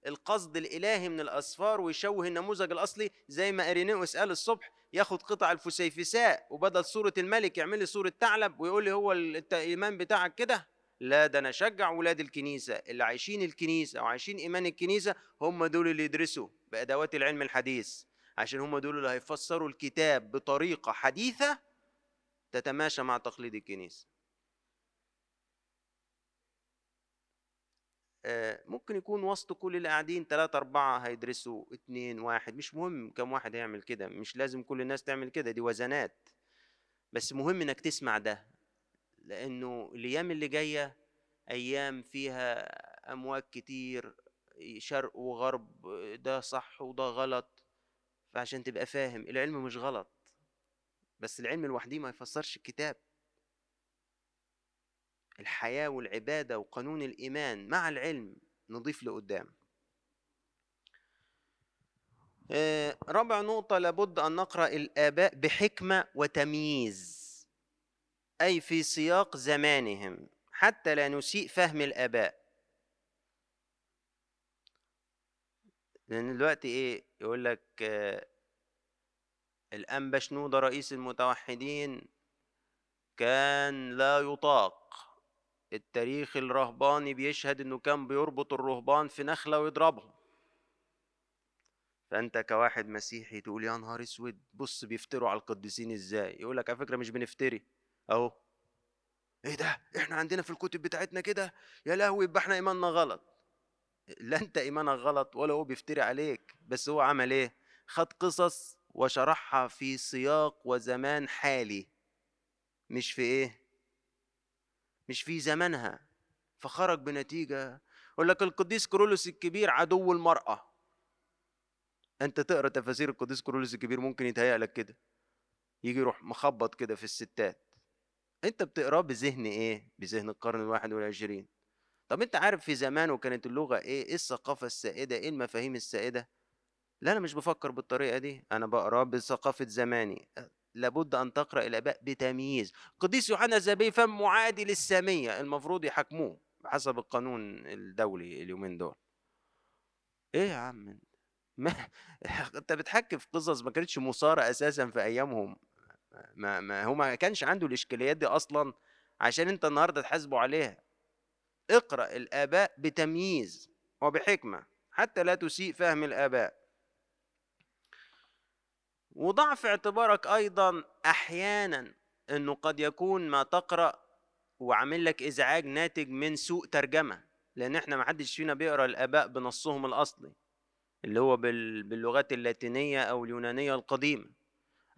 القصد الإلهي من الأسفار ويشوه النموذج الأصلي زي ما إرينيوس قال الصبح ياخد قطع الفسيفساء وبدل صوره الملك يعمل لي صوره ثعلب ويقول لي هو الايمان بتاعك كده؟ لا ده أنا أشجع ولاد الكنيسة اللي عايشين الكنيسة أو عايشين إيمان الكنيسة هم دول اللي يدرسوا بأدوات العلم الحديث عشان هم دول اللي هيفسروا الكتاب بطريقة حديثة تتماشى مع تقليد الكنيسة. آه، ممكن يكون وسط كل اللي قاعدين ثلاثة أربعة هيدرسوا اتنين واحد. مش مهم كم واحد هيعمل كده مش لازم كل الناس تعمل كده دي وزنات. بس مهم إنك تسمع ده لأنه الأيام اللي جاية أيام فيها أمواج كتير شرق وغرب ده صح وده غلط. فعشان تبقى فاهم العلم مش غلط. بس العلم لوحده ما يفسرش الكتاب. الحياة والعبادة وقانون الإيمان مع العلم نضيف لقدام. آه، رابع نقطة لابد أن نقرأ الآباء بحكمة وتمييز أي في سياق زمانهم حتى لا نسيء فهم الآباء. لأن دلوقتي إيه؟ يقول لك آه، الأنبا شنودة رئيس المتوحدين كان لا يطاق. التاريخ الرهباني بيشهد إنه كان بيربط الرهبان في نخلة ويضربهم. فأنت كواحد مسيحي تقول يا نهار أسود بص بيفتروا على القديسين إزاي؟ يقول لك على فكرة مش بنفتري. أهو. إيه ده؟ إحنا عندنا في الكتب بتاعتنا كده؟ يا لهوي يبقى إحنا إيماننا غلط. لا أنت إيمانك غلط ولا هو بيفتري عليك بس هو عمل إيه؟ خد قصص وشرحها في سياق وزمان حالي مش في إيه؟ مش في زمنها فخرج بنتيجة يقول لك القديس كرولوس الكبير عدو المرأة. أنت تقرأ تفاسير القديس كرولوس الكبير ممكن يتهيأ لك كده. يجي يروح مخبط كده في الستات. أنت بتقرأه بذهن إيه؟ بذهن القرن الواحد والعشرين. طب أنت عارف في زمانه كانت اللغة إيه؟ إيه الثقافة السائدة؟ إيه المفاهيم السائدة؟ لا أنا مش بفكر بالطريقة دي أنا بقراه بثقافة زماني لابد أن تقرأ الآباء بتمييز. قديس يوحنا الزبي فم معادي للسامية المفروض يحاكموه بحسب القانون الدولي اليومين دول. إيه يا عم ما أنت بتحكي في قصص ما كانتش مثارة أساسا في أيامهم. ما ما هو ما كانش عنده الإشكاليات دي أصلا عشان أنت النهارده تحاسبه عليها. اقرأ الآباء بتمييز وبحكمة حتى لا تسيء فهم الآباء. وضع في اعتبارك أيضا أحيانا إنه قد يكون ما تقرأ وعامل لك إزعاج ناتج من سوء ترجمة لأن إحنا ما حدش فينا بيقرأ الآباء بنصهم الأصلي اللي هو باللغات اللاتينية أو اليونانية القديمة.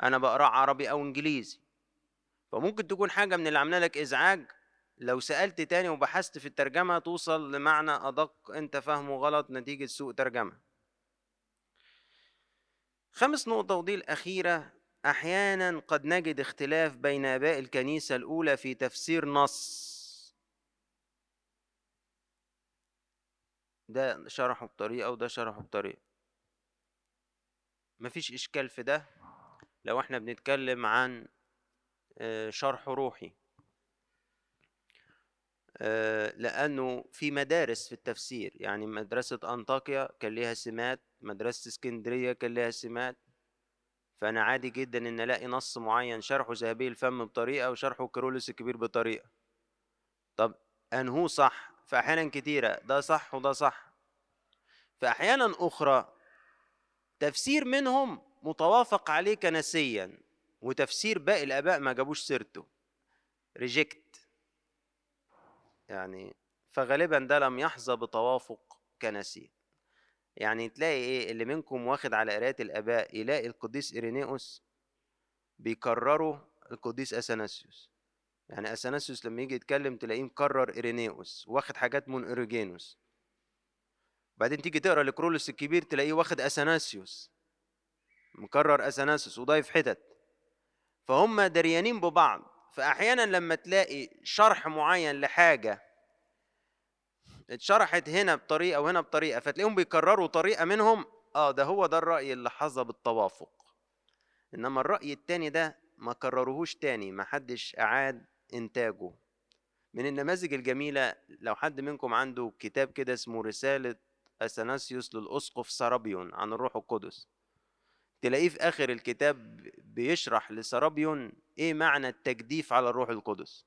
أنا بقرأ عربي أو إنجليزي. فممكن تكون حاجة من اللي عاملة لك إزعاج لو سألت تاني وبحثت في الترجمة توصل لمعنى أدق أنت فاهمه غلط نتيجة سوء ترجمة. خامس نقطة ودي الأخيرة. أحيانا قد نجد اختلاف بين آباء الكنيسة الأولى في تفسير نص. ده شرحه بطريقة وده شرحه بطريقة. مفيش إشكال في ده. لو إحنا بنتكلم عن آه، شرح روحي. آه، لأنه في مدارس في التفسير. يعني مدرسة أنطاكيا كان ليها سمات مدرسة اسكندرية كان ليها سمات فأنا عادي جدا إن ألاقي نص معين شرحه ذهبي الفم بطريقة وشرحه كيرولوس الكبير بطريقة. طب أنهو صح؟ فأحيانا كتيرة ده صح وده صح. فأحيانا أخرى تفسير منهم متوافق عليه كنسيا وتفسير باقي الآباء ما جابوش سيرته. ريجكت يعني فغالبا ده لم يحظى بتوافق كنسي يعني تلاقي إيه اللي منكم واخد على قراءة الآباء يلاقي القديس إيرينيوس بيكرروا القديس أثناسيوس. يعني أثناسيوس لما يجي يتكلم تلاقيه مكرر إيرينيوس واخد حاجات من إيروجينوس. بعدين تيجي تقرأ الكرولوس الكبير تلاقيه واخد أثناسيوس. مكرر أثناسيوس وضايف حتت. فهم دريانين ببعض. فأحيانا لما تلاقي شرح معين لحاجة اتشرحت هنا بطريقة وهنا بطريقة فتلاقيهم بيكرروا طريقة منهم آه ده هو ده الرأي اللي حظى بالتوافق. إنما الرأي التاني ده ما كرروهوش تاني ما حدش أعاد إنتاجه. من النماذج الجميلة لو حد منكم عنده كتاب كده اسمه رسالة أثناسيوس للأسقف سرابيون عن الروح القدس تلاقيه في آخر الكتاب بيشرح لسرابيون إيه معنى التجديف على الروح القدس.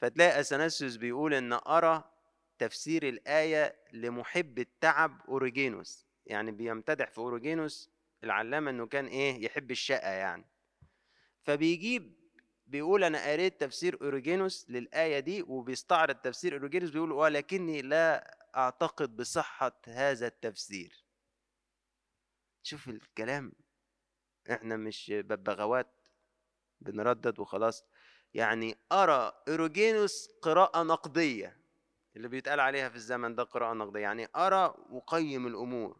فتلاقي أثناسيوس بيقول إن أرى تفسير الآية لمحب التعب اوريجينوس يعني بيمتدح في اوريجينوس العلامة إنه كان إيه يحب الشقا يعني. فبيجيب بيقول أنا قريت تفسير اوريجينوس للآية دي وبيستعرض تفسير اوريجينوس بيقول ولكني لا أعتقد بصحة هذا التفسير. شوف الكلام إحنا مش ببغاوات بنردد وخلاص. يعني أرى اوريجينوس قراءة نقدية. اللي بيتقال عليها في الزمن ده قراءة نقدية يعني أرى وقيم الأمور.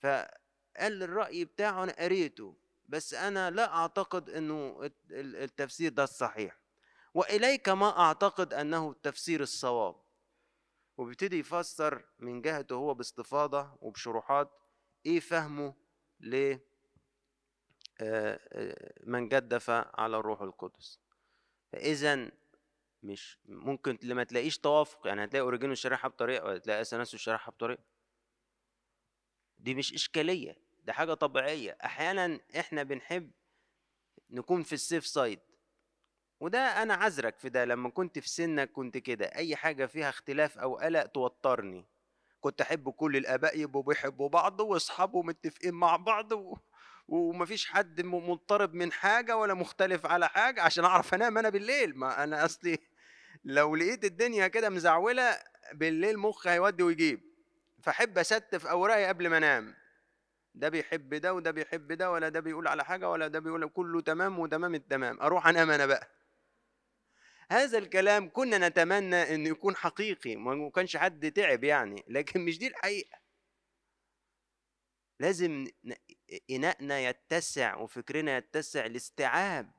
فقال الرأي بتاعه أنا قريته بس أنا لا أعتقد إنه التفسير ده الصحيح. وإليك ما أعتقد أنه التفسير الصواب. وبيبتدي يفسر من جهته هو باستفاضة وبشروحات إيه فهمه ل من جدف على الروح القدس. فاذا مش ممكن لما تلاقيش توافق يعني هتلاقي أوريجينوس شارحها بطريقة وهتلاقي اثناسيوس شارحها بطريقة. دي مش إشكالية ده حاجة طبيعية. أحيانا إحنا بنحب نكون في ال safe side وده أنا عذرك في ده لما كنت في سنك كنت كده. أي حاجة فيها اختلاف أو قلق توترني. كنت أحب كل الآباء يبقوا بيحبوا بعض واصحابه متفقين مع بعض و... ومفيش حد مضطرب من حاجة ولا مختلف على حاجة عشان أعرف أنام أنا بالليل. ما أنا أصلي لو لقيت الدنيا كده مزعولة بالليل مخي هيودي ويجيب. فأحب استف أوراقي قبل ما أنام. ده بيحب ده وده بيحب ده ولا ده بيقول على حاجة ولا ده بيقول كله تمام وتمام التمام. أروح أنام أنا بقى. هذا الكلام كنا نتمنى انه يكون حقيقي ما كانش حد تعب يعني لكن مش دي الحقيقة. لازم إناءنا يتسع وفكرنا يتسع لاستيعاب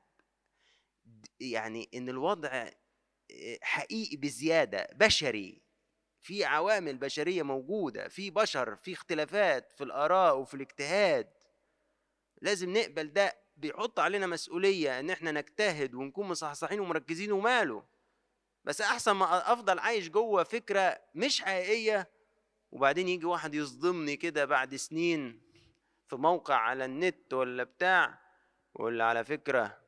يعني إن الوضع حقيقي بزيادة بشري. في عوامل بشرية موجودة في بشر في اختلافات في الآراء وفي الاجتهاد. لازم نقبل ده بيحط علينا مسؤولية إن إحنا نجتهد ونكون مصحصحين ومركزين وماله. بس أحسن ما أفضل عايش جوه فكرة مش حقيقية وبعدين يجي واحد يصدمني كده بعد سنين في موقع على النت ولا بتاع ولا على فكرة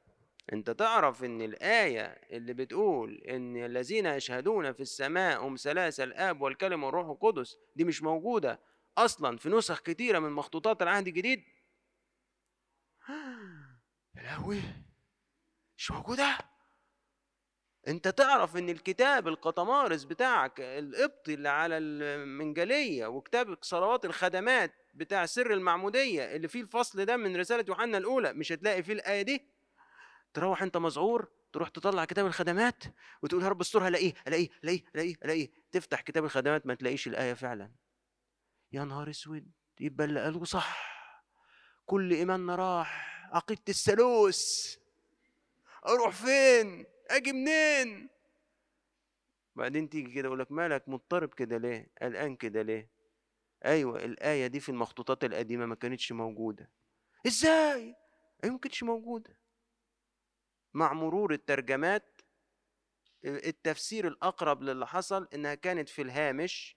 أنت تعرف إن الآية اللي بتقول إن الذين يشهدون في السماء هم ثلاثة الآب والكلمة والروح القدس دي مش موجودة أصلا في نسخ كتيرة من مخطوطات العهد الجديد؟ يا لهوي! مش موجودة؟ أنت تعرف إن الكتاب القطمارس بتاعك القبطي اللي على المنجلية وكتاب صلوات الخدمات بتاع سر المعمودية اللي فيه الفصل ده من رسالة يوحنا الأولى مش هتلاقي فيه الآية دي؟ تروح أنت مذعور تروح تطلع كتاب الخدمات وتقول يا رب استرها الاقيه الاقيه الاقيه الاقيه الاقيه تفتح كتاب الخدمات ما تلاقيش الآية فعلا يا نهار أسود يبقى اللي قالوه صح كل إيماننا راح عقيدة الثالوث أروح فين؟ أجي منين؟ بعدين تيجي كده يقول لك مالك مضطرب كده ليه؟ قلقان كده ليه؟ أيوه الآية دي في المخطوطات القديمة ما كانتش موجودة إزاي أيوه ما كانتش موجودة مع مرور الترجمات التفسير الأقرب للي حصل إنها كانت في الهامش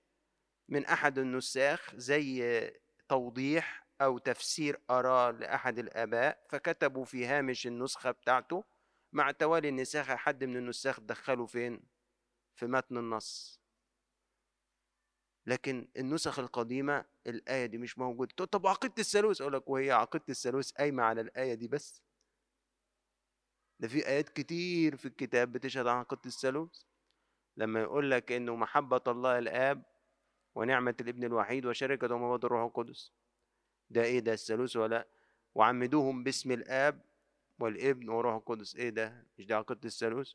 من أحد النساخ زي توضيح أو تفسير آراء لأحد الآباء فكتبوا في هامش النسخة بتاعته مع توالي النساخ حد من النساخ دخلوا فين؟ في متن النص. لكن النسخ القديمة الآية دي مش موجودة. طب عقيدة الثالوث؟ أقول لك وهي عقيدة الثالوث قايمة على الآية دي بس. ده في آيات كتير في الكتاب بتشهد عن عقيدة الثالوث لما يقول لك إنه محبة الله الآب ونعمة الابن الوحيد وشركة ومواد الروح القدس. ده إيه ده الثالوث ولا؟ وعمدوهم باسم الآب والابن والروح القدس. إيه ده؟ مش ده عقيدة الثالوث؟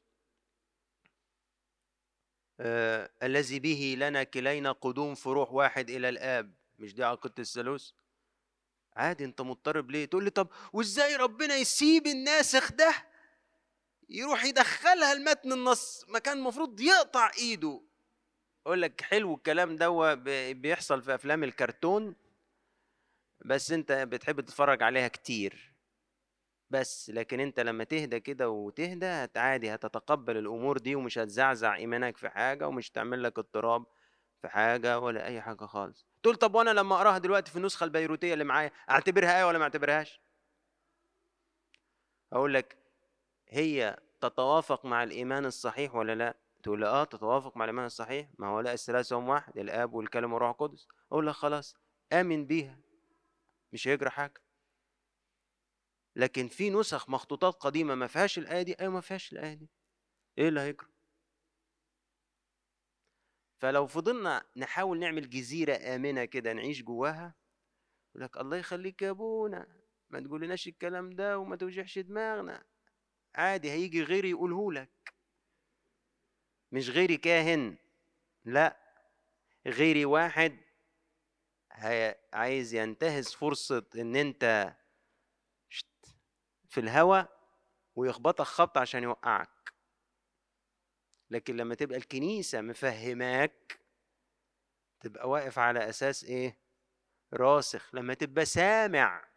آه الذي به لنا كلينا قدوم في روح واحد إلى الآب. مش دي عقيده الثالوث؟ عادي أنت مضطرب ليه؟ تقول لي طب وإزاي ربنا يسيب الناسخ ده يروح يدخلها المتن النص ما كان المفروض يقطع إيده. أقول لك حلو الكلام ده بيحصل في أفلام الكرتون بس أنت بتحب تتفرج عليها كتير. بس لكن أنت لما تهدى كده وتهدى عادي هتتقبل الأمور دي ومش هتزعزع إيمانك في حاجة ومش تعمل لك اضطراب في حاجة ولا أي حاجة خالص. تقول طب وأنا لما أقراها دلوقتي في النسخة البيروتية اللي معايا أعتبرها آية ولا ما أعتبرهاش؟ أقول لك هي تتوافق مع الإيمان الصحيح ولا لا؟ تقول لي آه تتوافق مع الإيمان الصحيح. ما هو لا الثلاثة هم واحد الآب والكلمة والروح القدس. أقول لك خلاص آمن بيها. مش هيجرى حاجة. لكن في نسخ مخطوطات قديمة ما فيهاش الآية دي أيوة ما فيهاش الآية دي. إيه اللي هيجرى؟ فلو فضلنا نحاول نعمل جزيرة آمنة كده نعيش جواها يقول لك الله يخليك يا أبونا ما تقولناش الكلام ده وما توجعش دماغنا. عادي هيجي غيري يقوله لك. مش غيري كاهن لا. غيري واحد عايز ينتهز فرصة إن أنت في الهوا ويخبطك خبط عشان يوقعك. لكن لما تبقى الكنيسة مفهماك تبقى واقف على أساس إيه؟ راسخ. لما تبقى سامع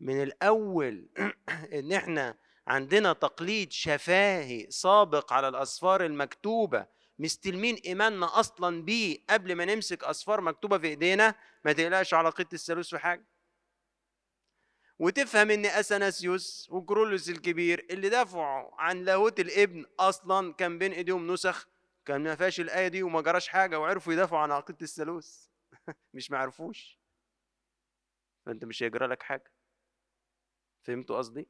من الأول إن إحنا عندنا تقليد شفاهي سابق على الأسفار المكتوبة. مستلمين إيماننا أصلا بيه قبل ما نمسك أسفار مكتوبة في إيدينا؟ ما تقلقش على قيد الثالوث في حاجة. وتفهم إن أثناسيوس وكرولوس الكبير اللي دافعوا عن لاهوت الابن أصلا كان بين إيديهم نسخ كان ما فيهاش الآية دي وما جراش حاجة وعرفوا يدافعوا عن عقيدة الثالوث. مش ما عرفوش فأنت مش هيجرى لك حاجة. فهمتوا قصدي؟